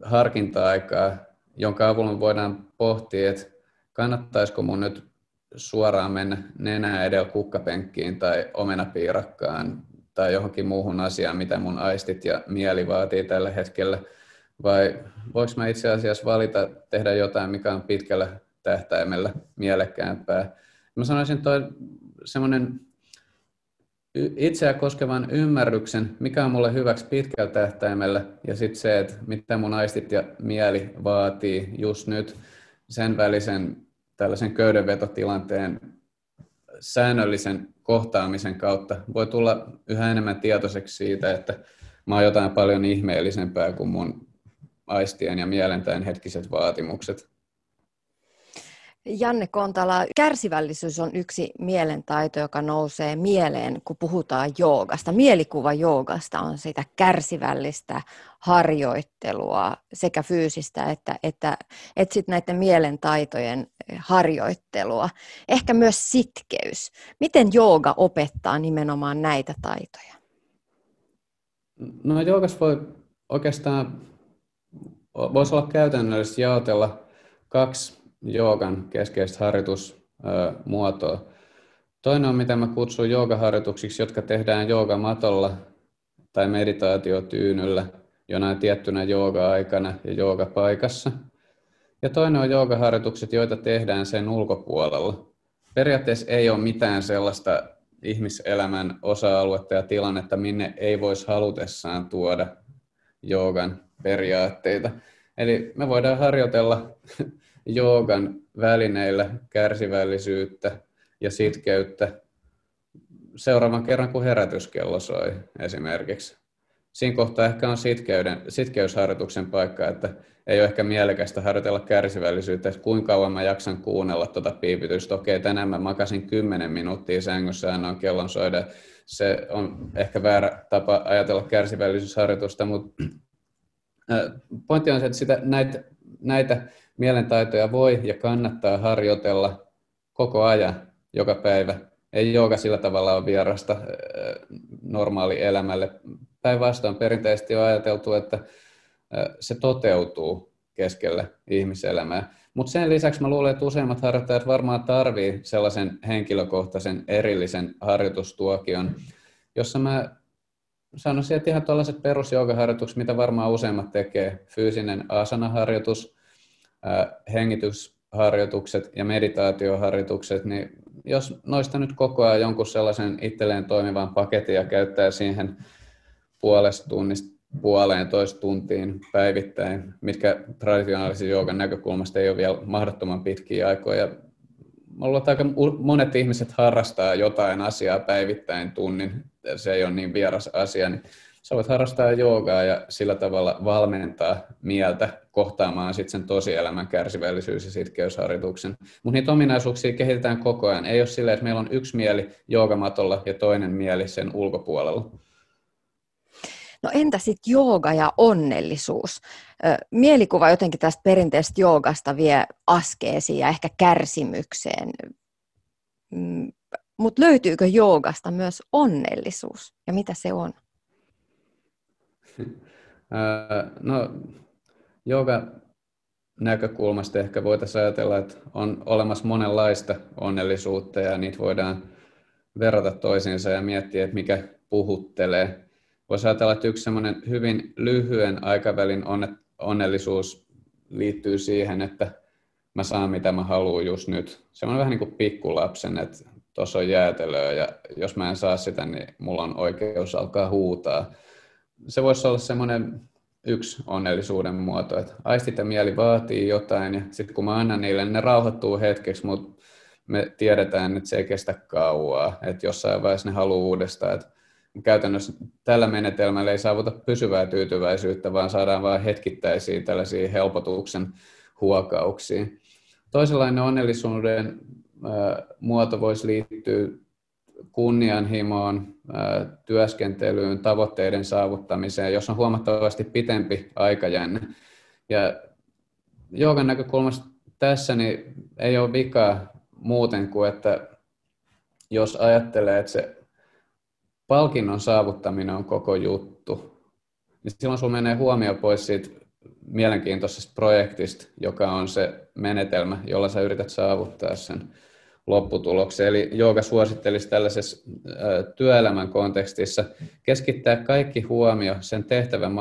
harkinta-aikaa, jonka avulla voidaan pohtia, että kannattaisiko mun nyt suoraan mennä nenää edellä kukkapenkkiin tai omenapiirakkaan tai johonkin muuhun asiaan, mitä mun aistit ja mieli vaatii tällä hetkellä – vai voiko mä itse asiassa valita tehdä jotain, mikä on pitkällä tähtäimellä mielekkäämpää. Mä sanoisin toi semmoinen itseä koskevan ymmärryksen, mikä on mulle hyväksi pitkällä tähtäimellä, ja sitten se, että mitä mun aistit ja mieli vaatii just nyt sen välisen tällaisen köydenvetotilanteen säännöllisen kohtaamisen kautta voi tulla yhä enemmän tietoiseksi siitä, että mä oon jotain paljon ihmeellisempää kuin mun aistien ja mielen hetkiset vaatimukset. Janne Kontala, kärsivällisyys on yksi mielentaito, joka nousee mieleen, kun puhutaan joogasta. Mielikuva joogasta on sitä kärsivällistä harjoittelua, sekä fyysistä että, että, että sit näiden mielentaitojen harjoittelua. Ehkä myös sitkeys. Miten jooga opettaa nimenomaan näitä taitoja? No joogas voi oikeastaan voisi olla käytännöllisesti jaotella kaksi joogan keskeistä harjoitusmuotoa. Toinen on, mitä mä kutsun joogaharjoituksiksi, jotka tehdään joogamatolla tai meditaatiotyynyllä jonain tiettynä jooga-aikana ja joogapaikassa. Ja toinen on joogaharjoitukset, joita tehdään sen ulkopuolella. Periaatteessa ei ole mitään sellaista ihmiselämän osa-aluetta ja tilannetta, minne ei voisi halutessaan tuoda joogan periaatteita. Eli me voidaan harjoitella joogan välineillä kärsivällisyyttä ja sitkeyttä seuraavan kerran, kun herätyskello soi esimerkiksi. Siinä kohtaa ehkä on sitkeyden, sitkeysharjoituksen paikka, että ei ole ehkä mielekästä harjoitella kärsivällisyyttä, että kuinka kauan mä jaksan kuunnella tuota piipitystä. Okei, tänään mä makasin 10 minuuttia sängyssä annoin kellon soida. Se on ehkä väärä tapa ajatella kärsivällisyysharjoitusta, mutta pointti on se, että sitä, näitä, näitä mielentaitoja voi ja kannattaa harjoitella koko ajan, joka päivä. Ei jooga sillä tavalla ole vierasta normaali elämälle. Päinvastoin perinteisesti on ajateltu, että se toteutuu keskellä ihmiselämää. Mutta sen lisäksi mä luulen, että useimmat harjoittajat varmaan tarvii sellaisen henkilökohtaisen erillisen harjoitustuokion, jossa mä sanoisin, että ihan tällaiset perusjoogaharjoitukset, mitä varmaan useimmat tekee, fyysinen asanaharjoitus, hengitysharjoitukset ja meditaatioharjoitukset, niin jos noista nyt koko ajan jonkun sellaisen itselleen toimivan paketin ja käyttää siihen puolesta tunnista puoleen toista tuntiin päivittäin, mitkä traditionaalisen joogan näkökulmasta ei ole vielä mahdottoman pitkiä aikoja. Mulla aika monet ihmiset harrastaa jotain asiaa päivittäin tunnin, se ei ole niin vieras asia, niin sä voit harrastaa joogaa ja sillä tavalla valmentaa mieltä kohtaamaan sitten sen tosielämän kärsivällisyys- ja sitkeysharjoituksen. Mutta niitä ominaisuuksia kehitetään koko ajan. Ei ole silleen, että meillä on yksi mieli joogamatolla ja toinen mieli sen ulkopuolella. No entä sitten jooga ja onnellisuus? Mielikuva jotenkin tästä perinteisestä joogasta vie askeesiin ja ehkä kärsimykseen. Mm, Mutta löytyykö joogasta myös onnellisuus ja mitä se on? No, jooga näkökulmasta ehkä voitaisiin ajatella, että on olemassa monenlaista onnellisuutta ja niitä voidaan verrata toisiinsa ja miettiä, että mikä puhuttelee voisi ajatella, että yksi hyvin lyhyen aikavälin onnellisuus liittyy siihen, että mä saan mitä mä haluan just nyt. Semmoinen vähän niin kuin pikkulapsen, että tuossa on jäätelöä ja jos mä en saa sitä, niin mulla on oikeus alkaa huutaa. Se voisi olla semmoinen yksi onnellisuuden muoto, että aistit ja mieli vaatii jotain ja sitten kun mä annan niille, niin ne rauhoittuu hetkeksi, mutta me tiedetään, että se ei kestä kauaa, että jossain vaiheessa ne haluaa uudestaan, että käytännössä tällä menetelmällä ei saavuta pysyvää tyytyväisyyttä, vaan saadaan vain hetkittäisiä tällaisia helpotuksen huokauksia. Toisenlainen onnellisuuden muoto voisi liittyä kunnianhimoon, työskentelyyn, tavoitteiden saavuttamiseen, jos on huomattavasti pitempi aikajänne. Ja joogan näkökulmasta tässä niin ei ole vikaa muuten kuin, että jos ajattelee, että se palkinnon saavuttaminen on koko juttu, niin silloin sulla menee huomio pois siitä mielenkiintoisesta projektista, joka on se menetelmä, jolla sä yrität saavuttaa sen lopputuloksen. Eli jooga suosittelisi tällaisessa työelämän kontekstissa keskittää kaikki huomio sen tehtävän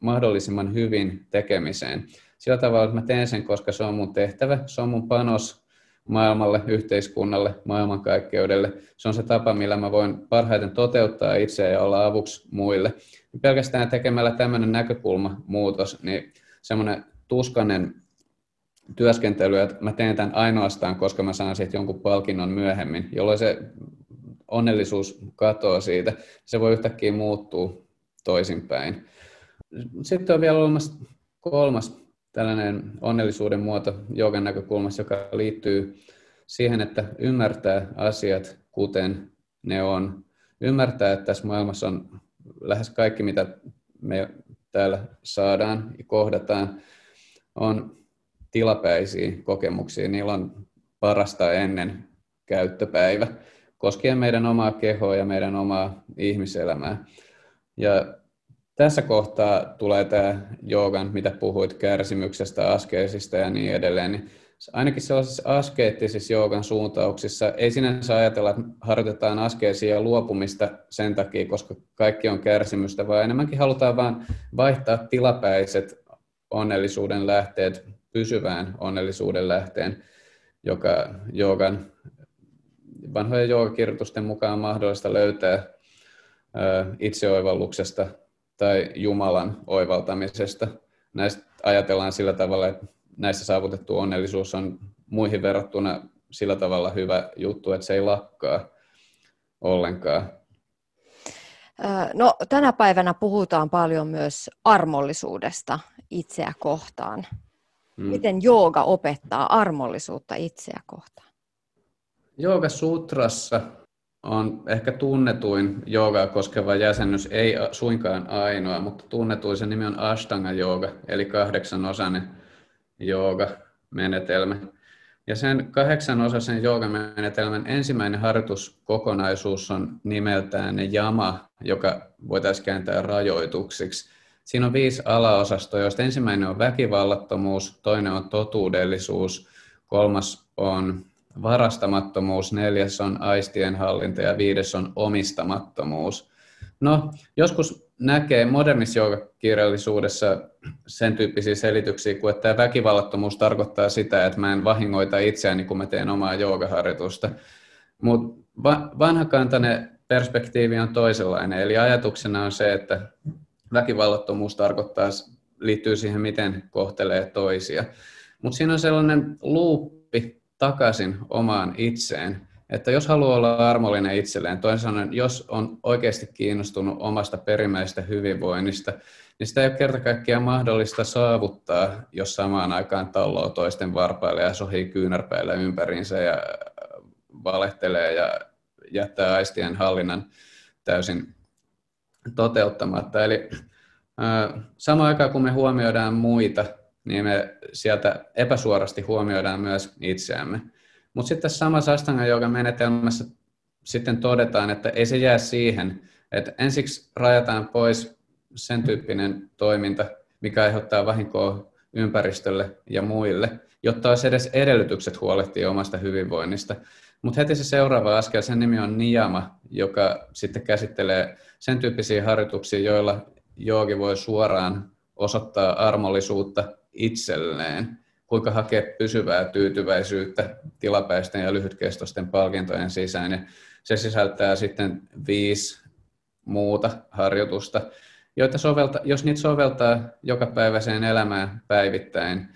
mahdollisimman hyvin tekemiseen. Sillä tavalla, että mä teen sen, koska se on mun tehtävä, se on mun panos maailmalle, yhteiskunnalle, maailmankaikkeudelle. Se on se tapa, millä mä voin parhaiten toteuttaa itseä ja olla avuksi muille. Pelkästään tekemällä tämmöinen näkökulma muutos, niin semmoinen tuskanen työskentely, että mä teen tämän ainoastaan, koska mä saan siitä jonkun palkinnon myöhemmin, jolloin se onnellisuus katoaa siitä. Se voi yhtäkkiä muuttua toisinpäin. Sitten on vielä olemassa kolmas tällainen onnellisuuden muoto joogan näkökulmassa, joka liittyy siihen, että ymmärtää asiat kuten ne on. Ymmärtää, että tässä maailmassa on lähes kaikki, mitä me täällä saadaan ja kohdataan, on tilapäisiä kokemuksia. Niillä on parasta ennen käyttöpäivä koskien meidän omaa kehoa ja meidän omaa ihmiselämää. Ja tässä kohtaa tulee tämä joogan, mitä puhuit kärsimyksestä, askeesista ja niin edelleen, niin ainakin sellaisissa askeettisissa joogan suuntauksissa ei sinänsä ajatella, että harjoitetaan askeesia ja luopumista sen takia, koska kaikki on kärsimystä, vaan enemmänkin halutaan vain vaihtaa tilapäiset onnellisuuden lähteet pysyvään onnellisuuden lähteen, joka joogan vanhojen joogakirjoitusten mukaan mahdollista löytää itseoivalluksesta tai Jumalan oivaltamisesta. Näistä ajatellaan sillä tavalla, että näissä saavutettu onnellisuus on muihin verrattuna sillä tavalla hyvä juttu, että se ei lakkaa ollenkaan. No, tänä päivänä puhutaan paljon myös armollisuudesta itseä kohtaan. Hmm. Miten jooga opettaa armollisuutta itseä kohtaan? Jooga Sutrassa on ehkä tunnetuin joogaa koskeva jäsennys, ei suinkaan ainoa, mutta tunnetuin se nimi on Ashtanga jooga, eli kahdeksanosainen jooga-menetelmä. Ja sen kahdeksanosaisen joogamenetelmän ensimmäinen harjoituskokonaisuus on nimeltään jama, joka voitaisiin kääntää rajoituksiksi. Siinä on viisi alaosastoa, joista ensimmäinen on väkivallattomuus, toinen on totuudellisuus, kolmas on varastamattomuus, neljäs on aistien hallinta ja viides on omistamattomuus. No, joskus näkee modernissa joogakirjallisuudessa sen tyyppisiä selityksiä kuin, että tämä väkivallattomuus tarkoittaa sitä, että mä en vahingoita itseäni, kun mä teen omaa joogaharjoitusta. Mutta vanhakantainen perspektiivi on toisenlainen, eli ajatuksena on se, että väkivallattomuus tarkoittaa, liittyy siihen, miten kohtelee toisia. Mutta siinä on sellainen luuppi takaisin omaan itseen, että jos haluaa olla armollinen itselleen, toisin sanoen, jos on oikeasti kiinnostunut omasta perimmäisestä hyvinvoinnista, niin sitä ei ole kerta kaikkiaan mahdollista saavuttaa, jos samaan aikaan talloo toisten varpaille ja sohii kyynärpäillä ympäriinsä ja valehtelee ja jättää aistien hallinnan täysin toteuttamatta. Eli samaan aikaan kun me huomioidaan muita, niin me sieltä epäsuorasti huomioidaan myös itseämme. Mutta sitten tässä samassa Astanga Joogan menetelmässä sitten todetaan, että ei se jää siihen, että ensiksi rajataan pois sen tyyppinen toiminta, mikä aiheuttaa vahinkoa ympäristölle ja muille, jotta olisi edes edellytykset huolehtia omasta hyvinvoinnista. Mutta heti se seuraava askel, sen nimi on niyama, joka sitten käsittelee sen tyyppisiä harjoituksia, joilla joogi voi suoraan osoittaa armollisuutta itselleen kuinka hakea pysyvää tyytyväisyyttä tilapäisten ja lyhytkestoisten palkintojen sisään. Ja se sisältää sitten viisi muuta harjoitusta, joita sovelta, jos niitä soveltaa jokapäiväiseen elämään päivittäin,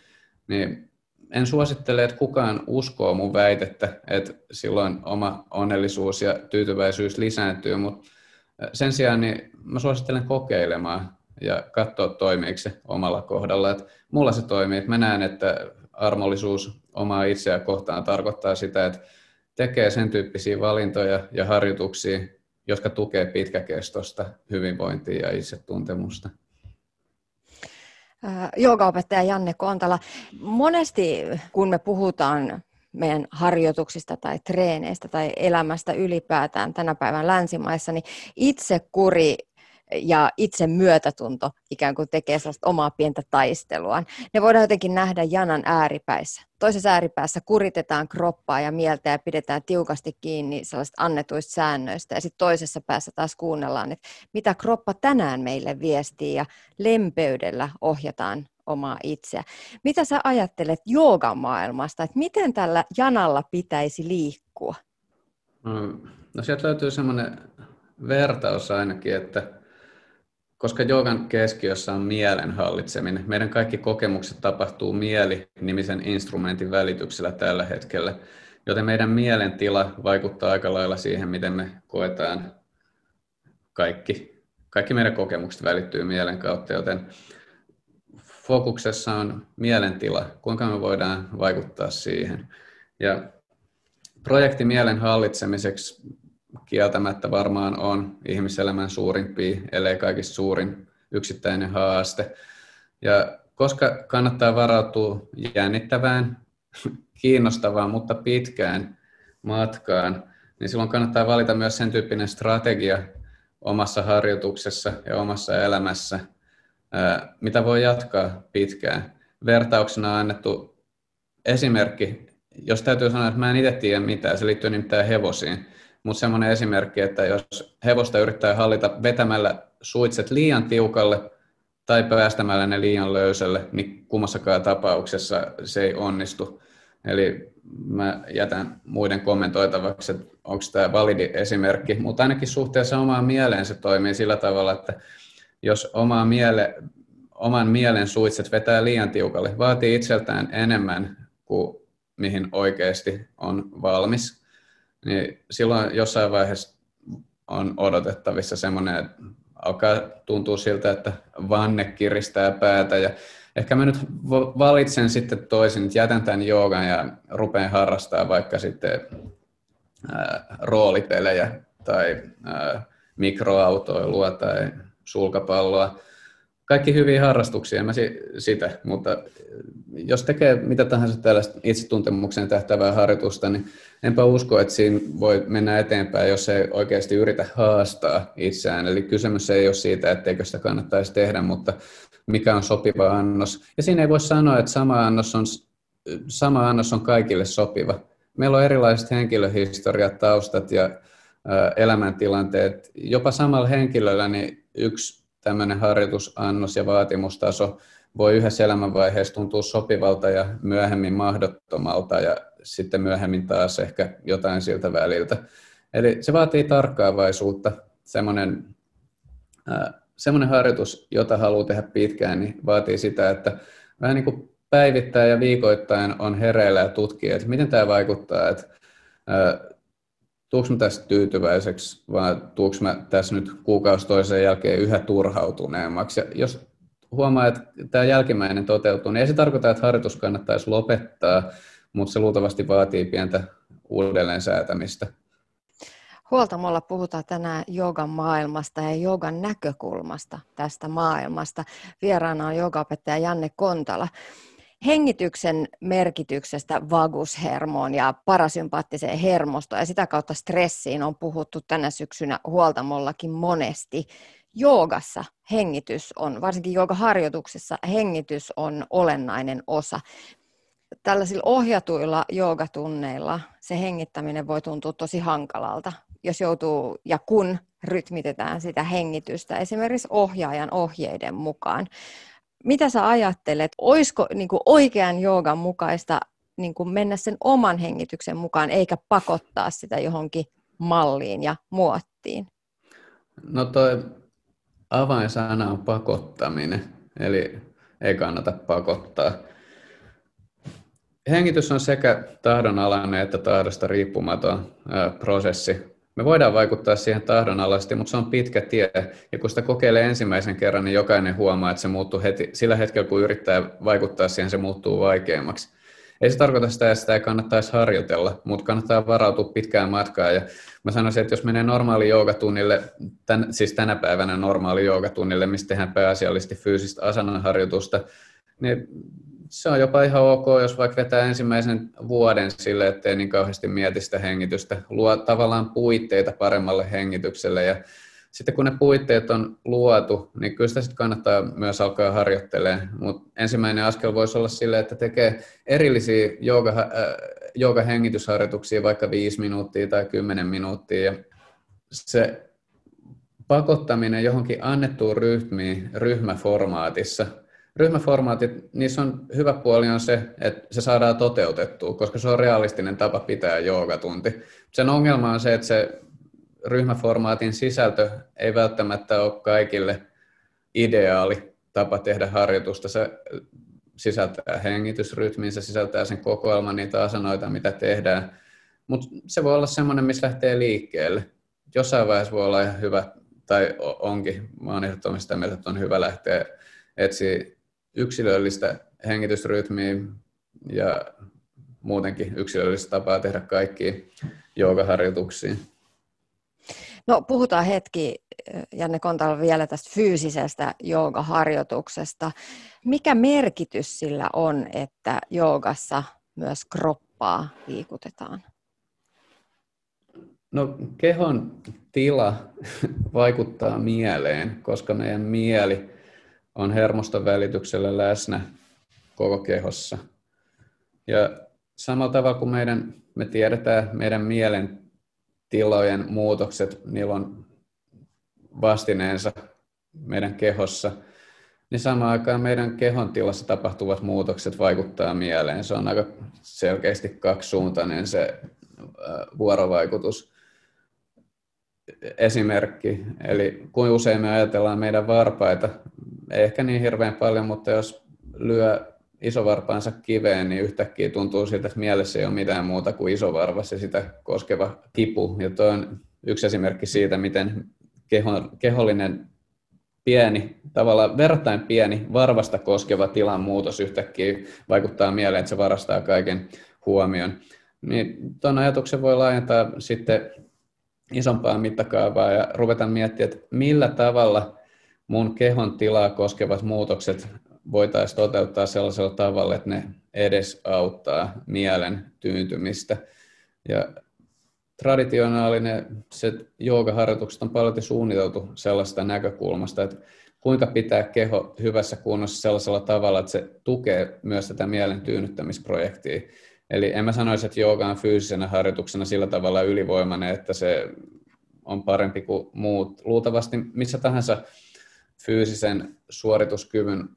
niin en suosittele, että kukaan uskoo mun väitettä, että silloin oma onnellisuus ja tyytyväisyys lisääntyy, mutta sen sijaan niin mä suosittelen kokeilemaan ja katsoa toimiiko se omalla kohdalla. Et mulla se toimii, että mä näen, että armollisuus omaa itseä kohtaan tarkoittaa sitä, että tekee sen tyyppisiä valintoja ja harjoituksia, jotka tukee pitkäkestoista hyvinvointia ja itsetuntemusta. Joogaopettaja Janne Kontala, monesti kun me puhutaan meidän harjoituksista tai treeneistä tai elämästä ylipäätään tänä päivän länsimaissa, niin itsekuri ja itse myötätunto ikään kuin tekee sellaista omaa pientä taisteluaan. Ne voidaan jotenkin nähdä janan ääripäissä. Toisessa ääripäässä kuritetaan kroppaa ja mieltä ja pidetään tiukasti kiinni sellaista annetuista säännöistä. Ja sitten toisessa päässä taas kuunnellaan, että mitä kroppa tänään meille viestii ja lempeydellä ohjataan omaa itseä. Mitä sä ajattelet joogan maailmasta, että miten tällä janalla pitäisi liikkua? No sieltä löytyy semmoinen vertaus ainakin, että koska joogan keskiössä on mielen hallitseminen, meidän kaikki kokemukset tapahtuu mieli-nimisen instrumentin välityksellä tällä hetkellä, joten meidän mielen tila vaikuttaa aika lailla siihen, miten me koetaan kaikki. Kaikki meidän kokemukset välittyy mielen kautta, joten fokuksessa on mielentila, kuinka me voidaan vaikuttaa siihen. Ja projekti mielen hallitsemiseksi kieltämättä varmaan on ihmiselämän suurimpia, ellei kaikista suurin yksittäinen haaste. Ja koska kannattaa varautua jännittävään, kiinnostavaan, mutta pitkään matkaan, niin silloin kannattaa valita myös sen tyyppinen strategia omassa harjoituksessa ja omassa elämässä, mitä voi jatkaa pitkään. Vertauksena annettu esimerkki, jos täytyy sanoa, että mä en itse tiedä mitään, se liittyy nimittäin hevosiin mutta semmoinen esimerkki, että jos hevosta yrittää hallita vetämällä suitset liian tiukalle tai päästämällä ne liian löysälle, niin kummassakaan tapauksessa se ei onnistu. Eli mä jätän muiden kommentoitavaksi, että onko tämä validi esimerkki, mutta ainakin suhteessa omaan mieleen se toimii sillä tavalla, että jos omaa miele, oman mielen suitset vetää liian tiukalle, vaatii itseltään enemmän kuin mihin oikeasti on valmis, niin silloin jossain vaiheessa on odotettavissa semmoinen, että alkaa tuntua siltä, että vanne kiristää päätä ja ehkä mä nyt valitsen sitten toisin, että jätän tämän joogan ja rupean harrastaa vaikka sitten ää, roolipelejä tai ää, mikroautoilua tai sulkapalloa. Kaikki hyviä harrastuksia, mä sitä, mutta jos tekee mitä tahansa tällaista itsetuntemukseen tähtävää harjoitusta, niin enpä usko, että siinä voi mennä eteenpäin, jos ei oikeasti yritä haastaa itseään. Eli kysymys ei ole siitä, etteikö sitä kannattaisi tehdä, mutta mikä on sopiva annos. Ja siinä ei voi sanoa, että sama annos on, sama annos on kaikille sopiva. Meillä on erilaiset henkilöhistoriat, taustat ja elämäntilanteet. Jopa samalla henkilöllä niin yksi tämmöinen harjoitusannos ja vaatimustaso voi yhdessä elämänvaiheessa tuntua sopivalta ja myöhemmin mahdottomalta ja sitten myöhemmin taas ehkä jotain siltä väliltä. Eli se vaatii tarkkaavaisuutta, semmoinen, äh, semmoinen harjoitus, jota haluaa tehdä pitkään, niin vaatii sitä, että vähän niin kuin päivittäin ja viikoittain on hereillä ja tutkii, että miten tämä vaikuttaa, että äh, tuuks mä tästä tyytyväiseksi vai tuuks mä tässä nyt kuukausi toisen jälkeen yhä turhautuneemmaksi. Ja jos huomaa, että tämä jälkimmäinen toteutuu, niin ei se tarkoita, että harjoitus kannattaisi lopettaa, mutta se luultavasti vaatii pientä uudelleen säätämistä. Huoltamolla puhutaan tänään jogan maailmasta ja jogan näkökulmasta tästä maailmasta. Vieraana on jogaopettaja Janne Kontala. Hengityksen merkityksestä vagushermoon ja parasympaattiseen hermostoon ja sitä kautta stressiin on puhuttu tänä syksynä huoltamollakin monesti joogassa hengitys on, varsinkin joogaharjoituksessa hengitys on olennainen osa. Tällaisilla ohjatuilla joogatunneilla se hengittäminen voi tuntua tosi hankalalta, jos joutuu ja kun rytmitetään sitä hengitystä esimerkiksi ohjaajan ohjeiden mukaan. Mitä sä ajattelet, olisiko niin kuin oikean joogan mukaista niin kuin mennä sen oman hengityksen mukaan, eikä pakottaa sitä johonkin malliin ja muottiin? No toi avainsana on pakottaminen, eli ei kannata pakottaa. Hengitys on sekä tahdonalainen että tahdosta riippumaton prosessi. Me voidaan vaikuttaa siihen tahdonalaisesti, mutta se on pitkä tie. Ja kun sitä kokeilee ensimmäisen kerran, niin jokainen huomaa, että se muuttuu heti. Sillä hetkellä, kun yrittää vaikuttaa siihen, se muuttuu vaikeammaksi. Ei se tarkoita sitä, että sitä ei kannattaisi harjoitella, mutta kannattaa varautua pitkään matkaan. Ja mä sanoisin, että jos menee normaali joogatunnille, tän, siis tänä päivänä normaali joogatunnille, mistä tehdään pääasiallisesti fyysistä asanaharjoitusta, niin se on jopa ihan ok, jos vaikka vetää ensimmäisen vuoden sille, ettei niin kauheasti mieti sitä hengitystä. Luo tavallaan puitteita paremmalle hengitykselle ja sitten kun ne puitteet on luotu, niin kyllä sitä sitten kannattaa myös alkaa harjoittelemaan. Mutta ensimmäinen askel voisi olla sille, että tekee erillisiä jooga, äh, joogahengitysharjoituksia vaikka 5 minuuttia tai 10 minuuttia. Ja se pakottaminen johonkin annettuun ryhmiin ryhmäformaatissa. Ryhmäformaatit, niissä on hyvä puoli on se, että se saadaan toteutettua, koska se on realistinen tapa pitää joogatunti. Sen ongelma on se, että se ryhmäformaatin sisältö ei välttämättä ole kaikille ideaali tapa tehdä harjoitusta. Se sisältää hengitysrytmin, se sisältää sen kokoelman niitä asanoita, mitä tehdään. Mutta se voi olla semmoinen, missä lähtee liikkeelle. Jossain vaiheessa voi olla ihan hyvä, tai onkin, mä oon ehdottomasti sitä mieltä, että on hyvä lähteä etsiä yksilöllistä hengitysrytmiä ja muutenkin yksilöllistä tapaa tehdä kaikki joogaharjoituksia. No puhutaan hetki, Janne Kontala, vielä tästä fyysisestä joogaharjoituksesta. Mikä merkitys sillä on, että joogassa myös kroppaa liikutetaan? No kehon tila vaikuttaa mieleen, koska meidän mieli on hermoston välityksellä läsnä koko kehossa. Ja samalla tavalla kuin meidän, me tiedetään meidän mielen tilojen muutokset, niillä on vastineensa meidän kehossa, niin samaan aikaan meidän kehon tilassa tapahtuvat muutokset vaikuttaa mieleen. Se on aika selkeästi kaksisuuntainen se vuorovaikutus. esimerkki, eli kuinka usein me ajatellaan meidän varpaita, ei ehkä niin hirveän paljon, mutta jos lyö isovarpaansa kiveen, niin yhtäkkiä tuntuu siltä, että mielessä ei ole mitään muuta kuin isovarvas ja sitä koskeva kipu. Ja tuo on yksi esimerkki siitä, miten keho, kehollinen pieni, tavallaan verrattain pieni varvasta koskeva tilan muutos yhtäkkiä vaikuttaa mieleen, että se varastaa kaiken huomion. Niin tuon ajatuksen voi laajentaa sitten isompaa mittakaavaa ja ruveta miettimään, että millä tavalla mun kehon tilaa koskevat muutokset voitaisiin toteuttaa sellaisella tavalla, että ne edes auttaa mielen tyyntymistä. Ja traditionaalinen se joogaharjoitukset on paljon suunniteltu sellaista näkökulmasta, että kuinka pitää keho hyvässä kunnossa sellaisella tavalla, että se tukee myös tätä mielen tyynnyttämisprojektia. Eli en mä sanoisi, että jooga on fyysisenä harjoituksena sillä tavalla ylivoimainen, että se on parempi kuin muut. Luultavasti missä tahansa fyysisen suorituskyvyn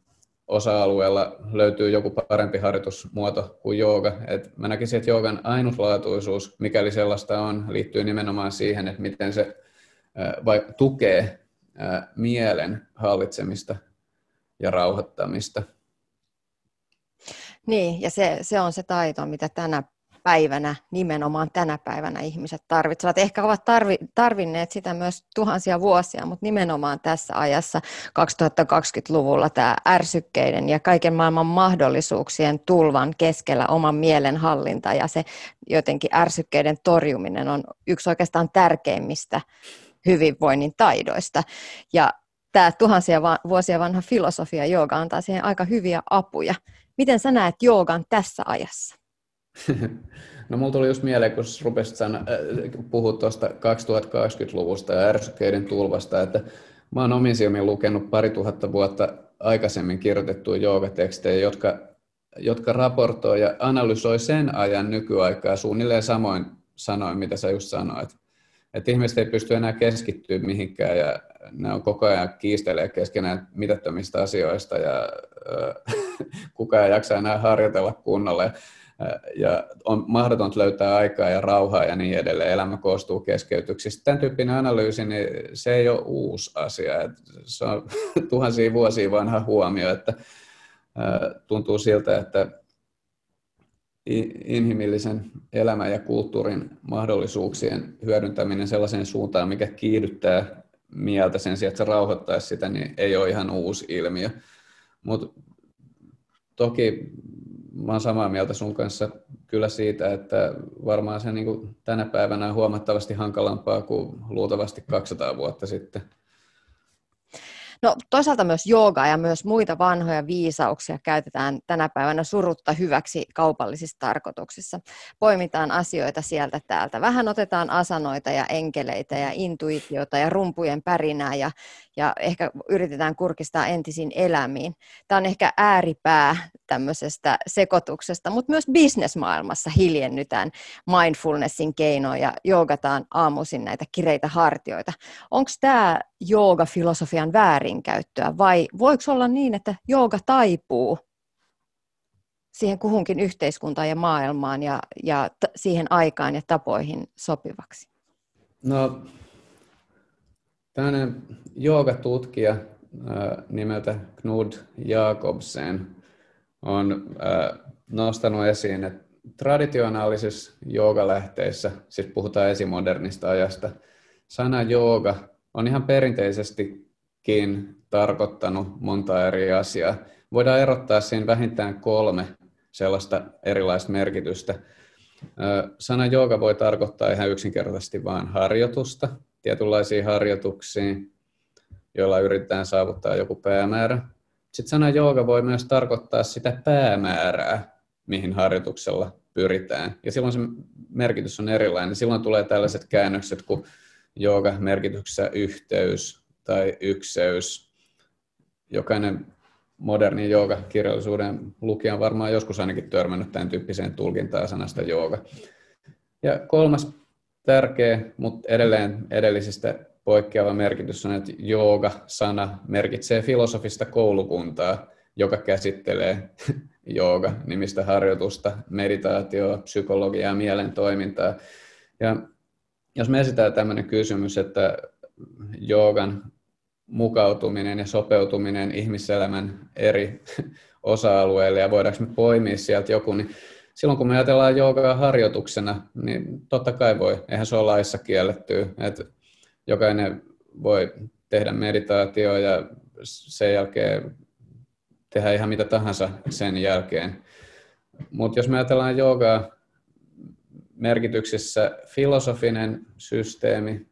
osa-alueella löytyy joku parempi harjoitusmuoto kuin jooga. Et mä näkisin, että joogan ainutlaatuisuus, mikäli sellaista on, liittyy nimenomaan siihen, että miten se vai, tukee mielen hallitsemista ja rauhoittamista. Niin, ja se, se on se taito, mitä tänä päivänä, nimenomaan tänä päivänä ihmiset tarvitsevat. Ehkä ovat tarvi, tarvinneet sitä myös tuhansia vuosia, mutta nimenomaan tässä ajassa 2020-luvulla tämä ärsykkeiden ja kaiken maailman mahdollisuuksien tulvan keskellä oman mielen hallinta ja se jotenkin ärsykkeiden torjuminen on yksi oikeastaan tärkeimmistä hyvinvoinnin taidoista. Ja tämä tuhansia vuosia vanha filosofia jooga antaa siihen aika hyviä apuja. Miten sä näet joogan tässä ajassa? No mulla tuli just mieleen, kun rupesit sana, äh, puhua tuosta 2020-luvusta ja ärsykkeiden tulvasta, että mä oon omin silmin lukenut pari tuhatta vuotta aikaisemmin kirjoitettuja joogatekstejä, jotka, jotka raportoi ja analysoi sen ajan nykyaikaa suunnilleen samoin sanoin, mitä sä just sanoit. Että ihmiset ei pysty enää keskittyä mihinkään ja ne on koko ajan kiistelee keskenään mitättömistä asioista ja äh, kukaan ei jaksa enää harjoitella kunnolla ja on mahdotonta löytää aikaa ja rauhaa ja niin edelleen. Elämä koostuu keskeytyksistä. Tämän tyyppinen analyysi, niin se ei ole uusi asia. Se on tuhansia vuosia vanha huomio, että tuntuu siltä, että inhimillisen elämän ja kulttuurin mahdollisuuksien hyödyntäminen sellaiseen suuntaan, mikä kiihdyttää mieltä sen sijaan, että se rauhoittaisi sitä, niin ei ole ihan uusi ilmiö. Mutta toki mä oon samaa mieltä sun kanssa kyllä siitä, että varmaan se niin kuin tänä päivänä on huomattavasti hankalampaa kuin luultavasti 200 vuotta sitten. No toisaalta myös joogaa ja myös muita vanhoja viisauksia käytetään tänä päivänä surutta hyväksi kaupallisissa tarkoituksissa. Poimitaan asioita sieltä täältä. Vähän otetaan asanoita ja enkeleitä ja intuitiota ja rumpujen pärinää ja, ja ehkä yritetään kurkistaa entisiin elämiin. Tämä on ehkä ääripää tämmöisestä sekoituksesta, mutta myös bisnesmaailmassa hiljennytään mindfulnessin keinoja ja joogataan aamuisin näitä kireitä hartioita. Onko tämä jooga-filosofian väärinkäyttöä vai voiko olla niin, että jooga taipuu siihen kuhunkin yhteiskuntaan ja maailmaan ja, ja t- siihen aikaan ja tapoihin sopivaksi? No, tämmöinen joogatutkija nimeltä Knud Jakobsen on nostanut esiin, että traditionaalisissa joogalähteissä, siis puhutaan esimodernista ajasta, sana jooga on ihan perinteisestikin tarkoittanut monta eri asiaa. Voidaan erottaa siinä vähintään kolme sellaista erilaista merkitystä. Sana jooga voi tarkoittaa ihan yksinkertaisesti vain harjoitusta, tietynlaisia harjoituksia, joilla yritetään saavuttaa joku päämäärä. Sitten sana jooga voi myös tarkoittaa sitä päämäärää, mihin harjoituksella pyritään. Ja silloin se merkitys on erilainen. Silloin tulee tällaiset käännökset kuin jooga merkityksessä yhteys tai ykseys. Jokainen modernin jooga-kirjallisuuden lukija on varmaan joskus ainakin törmännyt tämän tyyppiseen tulkintaan sanasta jooga. Ja kolmas tärkeä, mutta edelleen edellisistä poikkeava merkitys on, että jooga-sana merkitsee filosofista koulukuntaa, joka käsittelee jooga-nimistä harjoitusta, meditaatioa, psykologiaa, mielen toimintaa. Ja jos me esitään tämmöinen kysymys, että joogan mukautuminen ja sopeutuminen ihmiselämän eri osa-alueille ja voidaanko me poimia sieltä joku, niin silloin kun me ajatellaan joogaa harjoituksena, niin totta kai voi, eihän se ole laissa kiellettyä, että jokainen voi tehdä meditaatio ja sen jälkeen tehdä ihan mitä tahansa sen jälkeen. Mutta jos me ajatellaan joogaa merkityksessä filosofinen systeemi,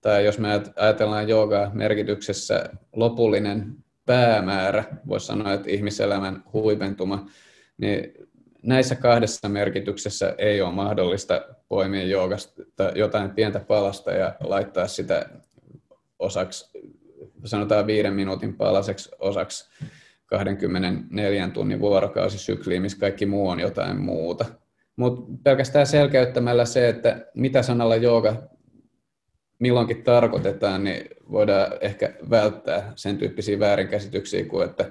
tai jos me ajatellaan joogaa merkityksessä lopullinen päämäärä, voisi sanoa, että ihmiselämän huipentuma, niin näissä kahdessa merkityksessä ei ole mahdollista poimia joogasta jotain pientä palasta ja laittaa sitä osaksi, sanotaan viiden minuutin palaseksi osaksi 24 tunnin vuorokausisykliä, missä kaikki muu on jotain muuta. Mutta pelkästään selkeyttämällä se, että mitä sanalla jooga milloinkin tarkoitetaan, niin voidaan ehkä välttää sen tyyppisiä väärinkäsityksiä kuin, että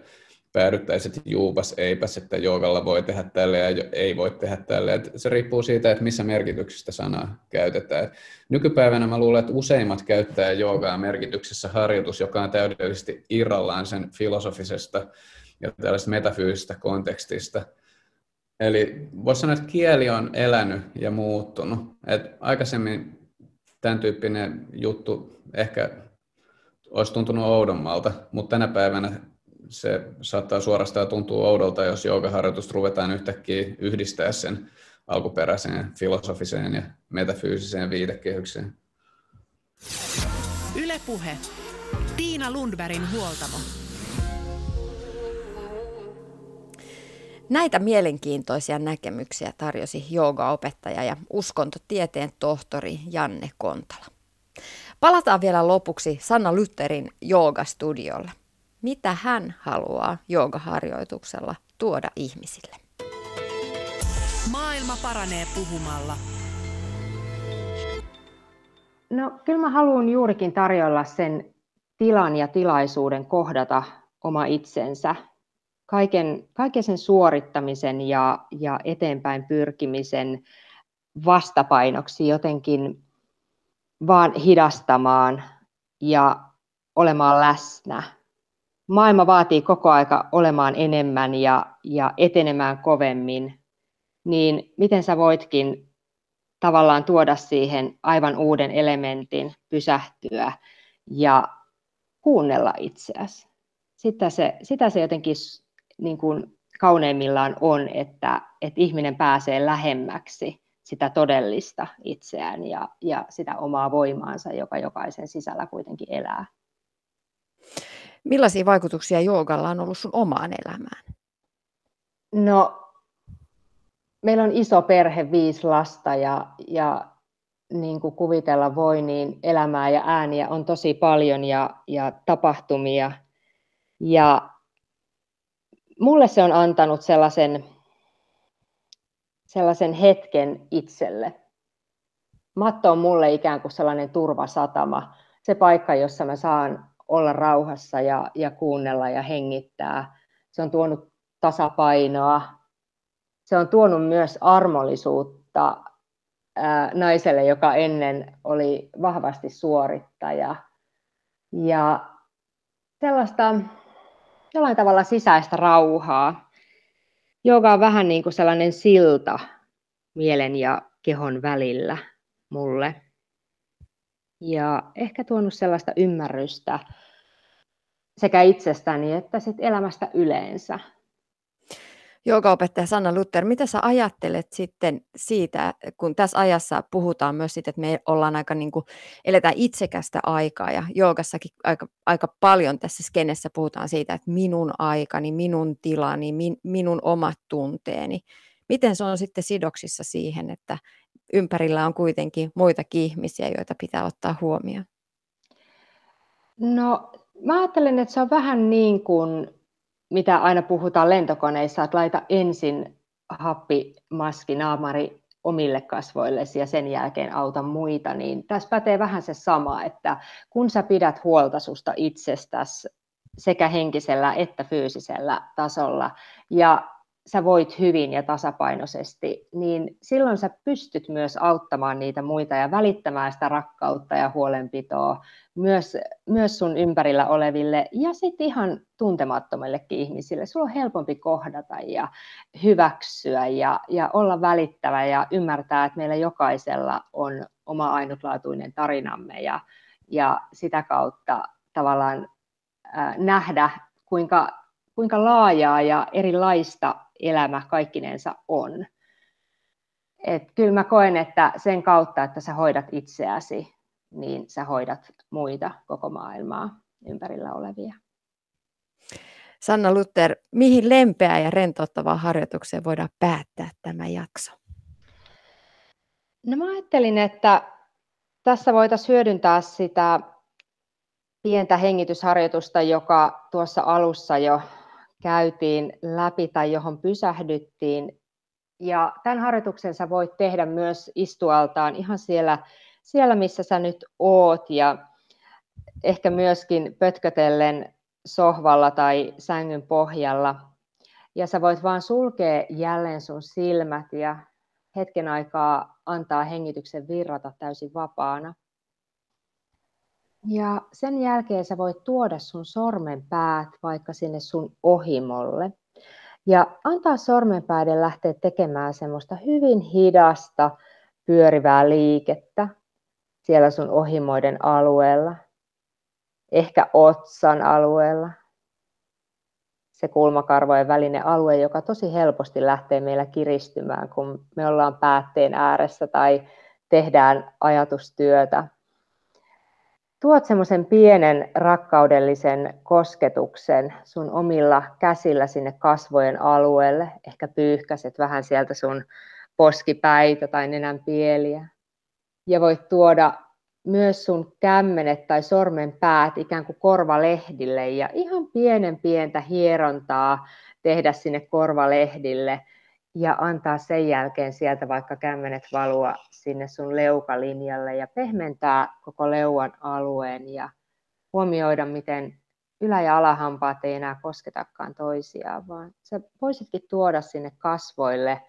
päädyttäisiin, että juupas, eipäs, että joogalla voi tehdä tälle ja ei voi tehdä tälle. Et se riippuu siitä, että missä merkityksessä sanaa käytetään. Nykypäivänä mä luulen, että useimmat käyttää joogaa merkityksessä harjoitus, joka on täydellisesti irrallaan sen filosofisesta ja tällaisesta metafyysisestä kontekstista. Eli voisi sanoa, että kieli on elänyt ja muuttunut. Et aikaisemmin tämän tyyppinen juttu ehkä olisi tuntunut oudommalta, mutta tänä päivänä se saattaa suorastaan tuntua oudolta, jos joogaharjoitusta ruvetaan yhtäkkiä yhdistää sen alkuperäiseen filosofiseen ja metafyysiseen viitekehykseen. Ylepuhe. Tiina Lundbergin huoltamo. Näitä mielenkiintoisia näkemyksiä tarjosi joogaopettaja ja uskontotieteen tohtori Janne Kontala. Palataan vielä lopuksi Sanna Lytterin joogastudiolle mitä hän haluaa joogaharjoituksella tuoda ihmisille. Maailma paranee puhumalla. No kyllä mä haluan juurikin tarjolla sen tilan ja tilaisuuden kohdata oma itsensä. Kaiken, kaiken sen suorittamisen ja, ja eteenpäin pyrkimisen vastapainoksi jotenkin vaan hidastamaan ja olemaan läsnä maailma vaatii koko aika olemaan enemmän ja, ja etenemään kovemmin, niin miten sä voitkin tavallaan tuoda siihen aivan uuden elementin, pysähtyä ja kuunnella itseäsi. Sitä se, sitä se jotenkin niin kuin kauneimmillaan on, että, että ihminen pääsee lähemmäksi sitä todellista itseään ja, ja sitä omaa voimaansa, joka jokaisen sisällä kuitenkin elää. Millaisia vaikutuksia joogalla on ollut sun omaan elämään? No, meillä on iso perhe, viisi lasta ja, ja niin kuin kuvitella voi, niin elämää ja ääniä on tosi paljon ja, ja tapahtumia. Ja mulle se on antanut sellaisen, sellaisen hetken itselle. Matto on mulle ikään kuin sellainen turvasatama, se paikka, jossa mä saan olla rauhassa ja, ja kuunnella ja hengittää. Se on tuonut tasapainoa. Se on tuonut myös armollisuutta ää, naiselle, joka ennen oli vahvasti suorittaja. Ja sellaista jollain tavalla sisäistä rauhaa. joka on vähän niin kuin sellainen silta mielen ja kehon välillä mulle ja ehkä tuonut sellaista ymmärrystä sekä itsestäni että sit elämästä yleensä. Joogaopettaja Sanna Luther, mitä sä ajattelet sitten siitä, kun tässä ajassa puhutaan myös siitä, että me ollaan aika niin kuin, eletään itsekästä aikaa ja joogassakin aika, aika paljon tässä skenessä puhutaan siitä, että minun aikani, minun tilani, min, minun omat tunteeni. Miten se on sitten sidoksissa siihen, että, ympärillä on kuitenkin muitakin ihmisiä, joita pitää ottaa huomioon? No, mä ajattelen, että se on vähän niin kuin, mitä aina puhutaan lentokoneissa, että laita ensin happimaski, naamari omille kasvoillesi ja sen jälkeen auta muita, niin tässä pätee vähän se sama, että kun sä pidät huolta susta itsestäsi sekä henkisellä että fyysisellä tasolla ja sä voit hyvin ja tasapainoisesti, niin silloin sä pystyt myös auttamaan niitä muita ja välittämään sitä rakkautta ja huolenpitoa myös, myös sun ympärillä oleville ja sitten ihan tuntemattomillekin ihmisille. Sulla on helpompi kohdata ja hyväksyä ja, ja olla välittävä ja ymmärtää, että meillä jokaisella on oma ainutlaatuinen tarinamme ja, ja sitä kautta tavallaan äh, nähdä, kuinka, kuinka laajaa ja erilaista elämä kaikkinensa on. Et kyllä mä koen, että sen kautta, että sä hoidat itseäsi, niin sä hoidat muita koko maailmaa ympärillä olevia. Sanna Luther, mihin lempeää ja rentouttavaa harjoitukseen voidaan päättää tämä jakso? No mä ajattelin, että tässä voitaisiin hyödyntää sitä pientä hengitysharjoitusta, joka tuossa alussa jo käytiin läpi tai johon pysähdyttiin. Ja tämän harjoituksen sä voit tehdä myös istualtaan ihan siellä, siellä missä sä nyt oot ja ehkä myöskin pötkötellen sohvalla tai sängyn pohjalla. Ja sä voit vaan sulkea jälleen sun silmät ja hetken aikaa antaa hengityksen virrata täysin vapaana. Ja sen jälkeen sä voit tuoda sun sormenpäät vaikka sinne sun ohimolle. Ja antaa sormenpäiden lähteä tekemään semmoista hyvin hidasta, pyörivää liikettä siellä sun ohimoiden alueella. Ehkä otsan alueella. Se kulmakarvojen välinen alue, joka tosi helposti lähtee meillä kiristymään, kun me ollaan päätteen ääressä tai tehdään ajatustyötä tuot semmoisen pienen rakkaudellisen kosketuksen sun omilla käsillä sinne kasvojen alueelle. Ehkä pyyhkäset vähän sieltä sun poskipäitä tai nenän pieliä. Ja voit tuoda myös sun kämmenet tai sormen päät ikään kuin korvalehdille ja ihan pienen pientä hierontaa tehdä sinne korvalehdille ja antaa sen jälkeen sieltä vaikka kämmenet valua sinne sun leukalinjalle ja pehmentää koko leuan alueen ja huomioida, miten ylä- ja alahampaat ei enää kosketakaan toisiaan, vaan sä voisitkin tuoda sinne kasvoille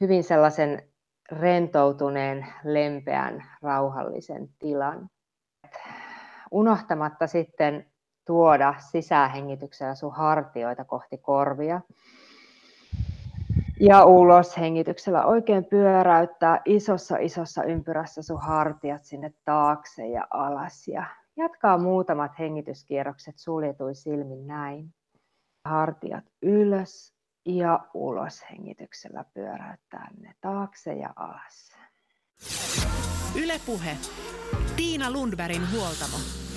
hyvin sellaisen rentoutuneen, lempeän, rauhallisen tilan. Unohtamatta sitten tuoda sisähengityksellä sun hartioita kohti korvia ja ulos hengityksellä oikein pyöräyttää isossa isossa ympyrässä sun hartiat sinne taakse ja alas. Ja jatkaa muutamat hengityskierrokset suljetuin silmin näin. Hartiat ylös ja ulos hengityksellä pyöräyttää ne taakse ja alas. Ylepuhe. Tiina Lundbergin huoltamo.